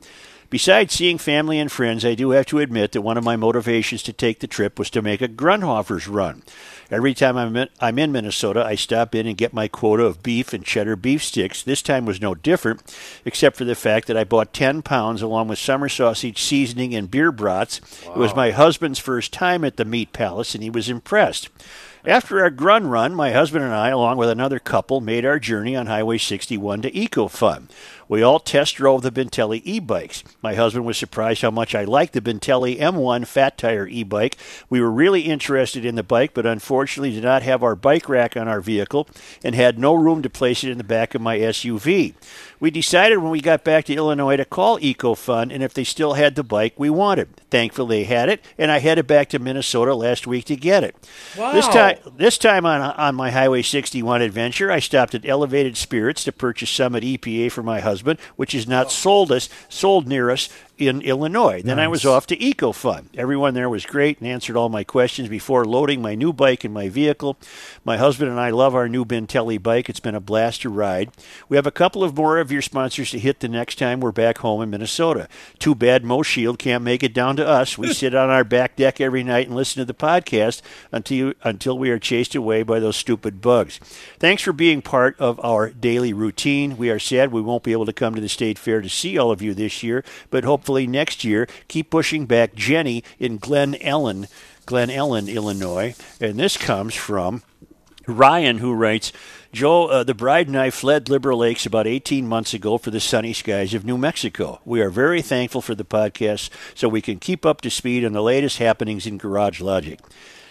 Besides seeing family and friends, I do have to admit that one of my motivations to take the trip was to make a Grundhofer's run. Every time I'm in, I'm in Minnesota, I stop in and get my quota of beef and cheddar beef sticks. This time was no different, except for the fact that I bought 10 pounds along with summer sausage seasoning and beer brats. It was my husband's first time at the Meat Palace, and he was impressed. After our grun run, my husband and I, along with another couple, made our journey on Highway 61 to EcoFun. We all test drove the Bentelli e-bikes. My husband was surprised how much I liked the Bentelli M1 fat tire e-bike. We were really interested in the bike, but unfortunately did not have our bike rack on our vehicle and had no room to place it in the back of my SUV. We decided when we got back to Illinois to call EcoFun and if they still had the bike we wanted. Thankfully they had it, and I headed back to Minnesota last week to get it. This time this time on on my Highway 61 adventure, I stopped at Elevated Spirits to purchase some at EPA for my husband, which is not sold us sold near us in Illinois. Then I was off to EcoFun. Everyone there was great and answered all my questions before loading my new bike in my vehicle. My husband and I love our new Bentelli bike. It's been a blast to ride. We have a couple of more of your sponsors to hit the next time we're back home in Minnesota. Too bad Mo Shield can't make it down to us. We sit on our back deck every night and listen to the podcast until until we are chased away by those stupid bugs. Thanks for being part of our daily routine. We are sad we won't be able to come to the state fair to see all of you this year, but hopefully next year keep pushing back Jenny in Glen Ellyn, Glen Ellyn, Illinois. And this comes from Ryan, who writes, Joe, uh, the bride and I fled Liberal Lakes about 18 months ago for the sunny skies of New Mexico. We are very thankful for the podcast so we can keep up to speed on the latest happenings in Garage Logic.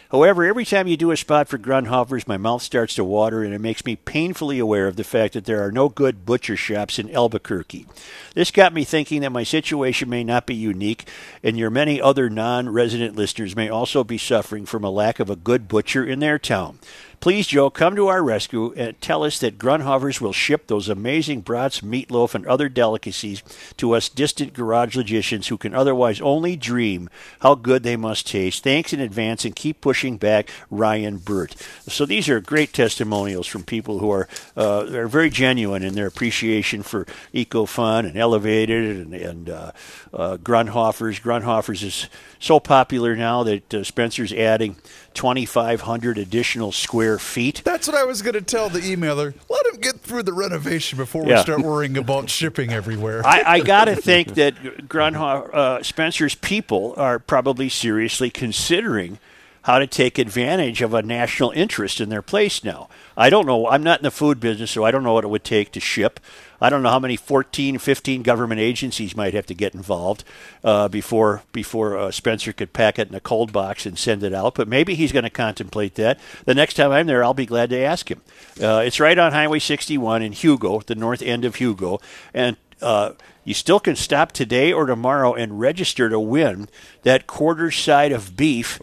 However, every time you do a spot for Grundhofers, my mouth starts to water and it makes me painfully aware of the fact that there are no good butcher shops in Albuquerque. This got me thinking that my situation may not be unique, and your many other non resident listeners may also be suffering from a lack of a good butcher in their town. Please, Joe, come to our rescue and tell us that Grundhofers will ship those amazing brats, meatloaf, and other delicacies to us distant garage logicians who can otherwise only dream how good they must taste. Thanks in advance and keep pushing back, Ryan Burt. So these are great testimonials from people who are uh, are very genuine in their appreciation for EcoFun and Elevated and, and uh, uh, Grundhofers. Grundhofers is so popular now that uh, Spencer's adding 2,500 additional square feet. That's what I was going to tell the emailer. Let him get through the renovation before we Yeah. start worrying about shipping everywhere. I, I got to think that Grunhoff, uh, Spencer's people are probably seriously considering how to take advantage of a national interest in their place now. I don't know. I'm not in the food business, so I don't know what it would take to ship. I don't know how many 14, 15 government agencies might have to get involved uh, before before uh, Spencer could pack it in a cold box and send it out. But maybe he's going to contemplate that. The next time I'm there, I'll be glad to ask him. Uh, it's right on Highway 61 in Hugo, the north end of Hugo, and uh, you still can stop today or tomorrow and register to win that quarter side of beef.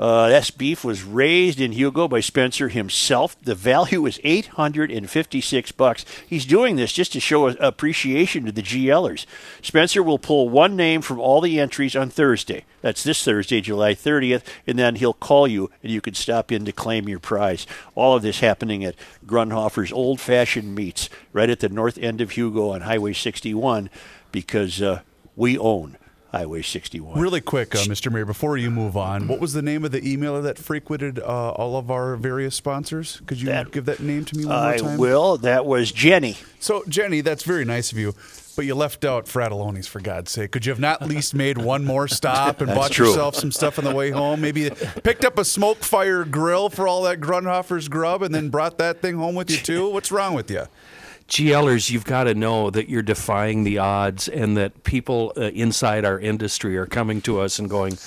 Uh, that beef was raised in Hugo by Spencer himself. The value is 856 bucks. He's doing this just to show appreciation to the GLers. Spencer will pull one name from all the entries on Thursday. That's this Thursday, July 30th, and then he'll call you and you can stop in to claim your prize. All of this happening at Grundhofer's Old Fashioned Meats, right at the north end of Hugo on Highway 61, because uh, we own Highway 61. Really quick, uh, Mr. Mayor, before you move on, what was the name of the emailer that frequented uh, all of our various sponsors? Could you That- give that name to me one I more time? will. That was Jenny. So, Jenny, that's very nice of you, but you left out Fratallone's for God's sake. Could you have not at least made one more stop and bought true. yourself some stuff on the way home? Maybe picked up a smoke fire grill for all that Grundhofer's grub and then brought that thing home with you too? What's wrong with you? GLers, you've got to know that you're defying the odds and that people uh, inside our industry are coming to us and going,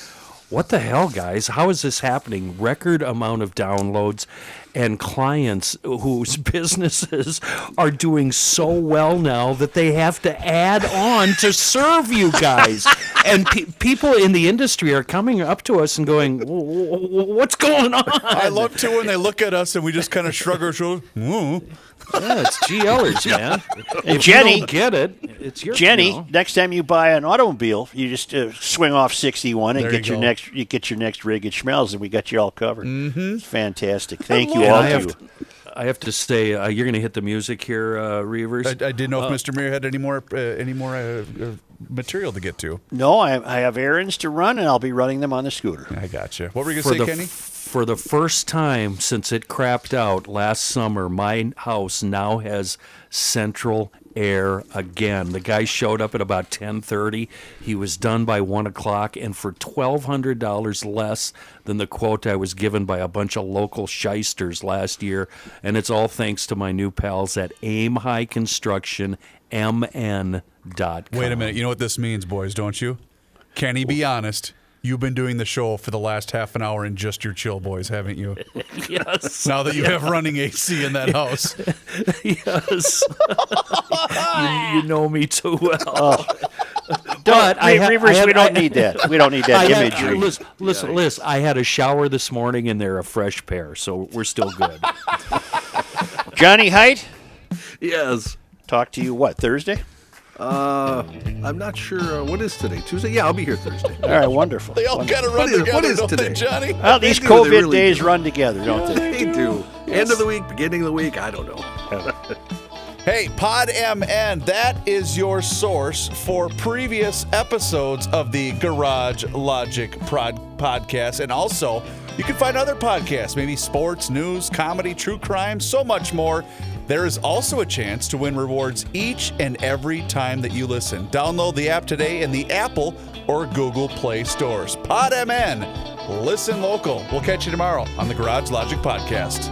What the hell, guys? How is this happening? Record amount of downloads and clients whose businesses are doing so well now that they have to add on to serve you guys. and pe- people in the industry are coming up to us and going, "W- w- w- What's going on? I love to when they look at us and we just kind of shrug our shoulders. "Mm." Yeah, it's GLers, man. And if Jenny- you don't get it, it's your Jenny, you know. next time you buy an automobile, you just uh, swing off 61 and There get you your go. next you get your next rig at Schmelz, and we got you all covered. Mm-hmm. It's fantastic. Thank you And all. I have, too. to, I have to say, uh, you're going to hit the music here, uh, Reuvers. I, I didn't know if Mr. Mayor had any more uh, any more uh, uh, material to get to. No, I, I have errands to run, and I'll be running them on the scooter. I got you. What were you going to say, Kenny? for the first time since it crapped out last summer, my house now has central air again. The guy showed up at about ten thirty. He was done by one o'clock, and for twelve hundred dollars less than the quote I was given by a bunch of local shysters last year. And it's all thanks to my new pals at Aim High Construction. MN.com. Wait a minute. You know what this means, boys, don't you? Kenny, be honest. You've been doing the show for the last half an hour in just your chill boys, haven't you? Yes. Now that you have running AC in that house. Yes. you, you know me too well. Oh. but Re- ha- Reuvers, had- we don't I- need that. We don't need that I had- imagery. listen, listen, listen, I had a shower this morning and they're a fresh pair, so we're still good. Johnny Height, Yes. talk to you what Thursday? Uh, I'm not sure. Uh, what is today? Tuesday? Yeah, I'll be here Thursday. All right, wonderful. They all kind of run What is- together, what is don't they, today? Johnny? Well, these They do, they COVID really days do. run together, don't they? They do. End of the week, beginning of the week. I don't know. Hey, Pod MN, that is your source for previous episodes of the Garage Logic prod- podcast. And also, you can find other podcasts, maybe sports, news, comedy, true crime, so much more. There is also a chance to win rewards each and every time that you listen. Download the app today in the Apple or Google Play stores. Pod MN, listen local. We'll catch you tomorrow on the Garage Logic podcast.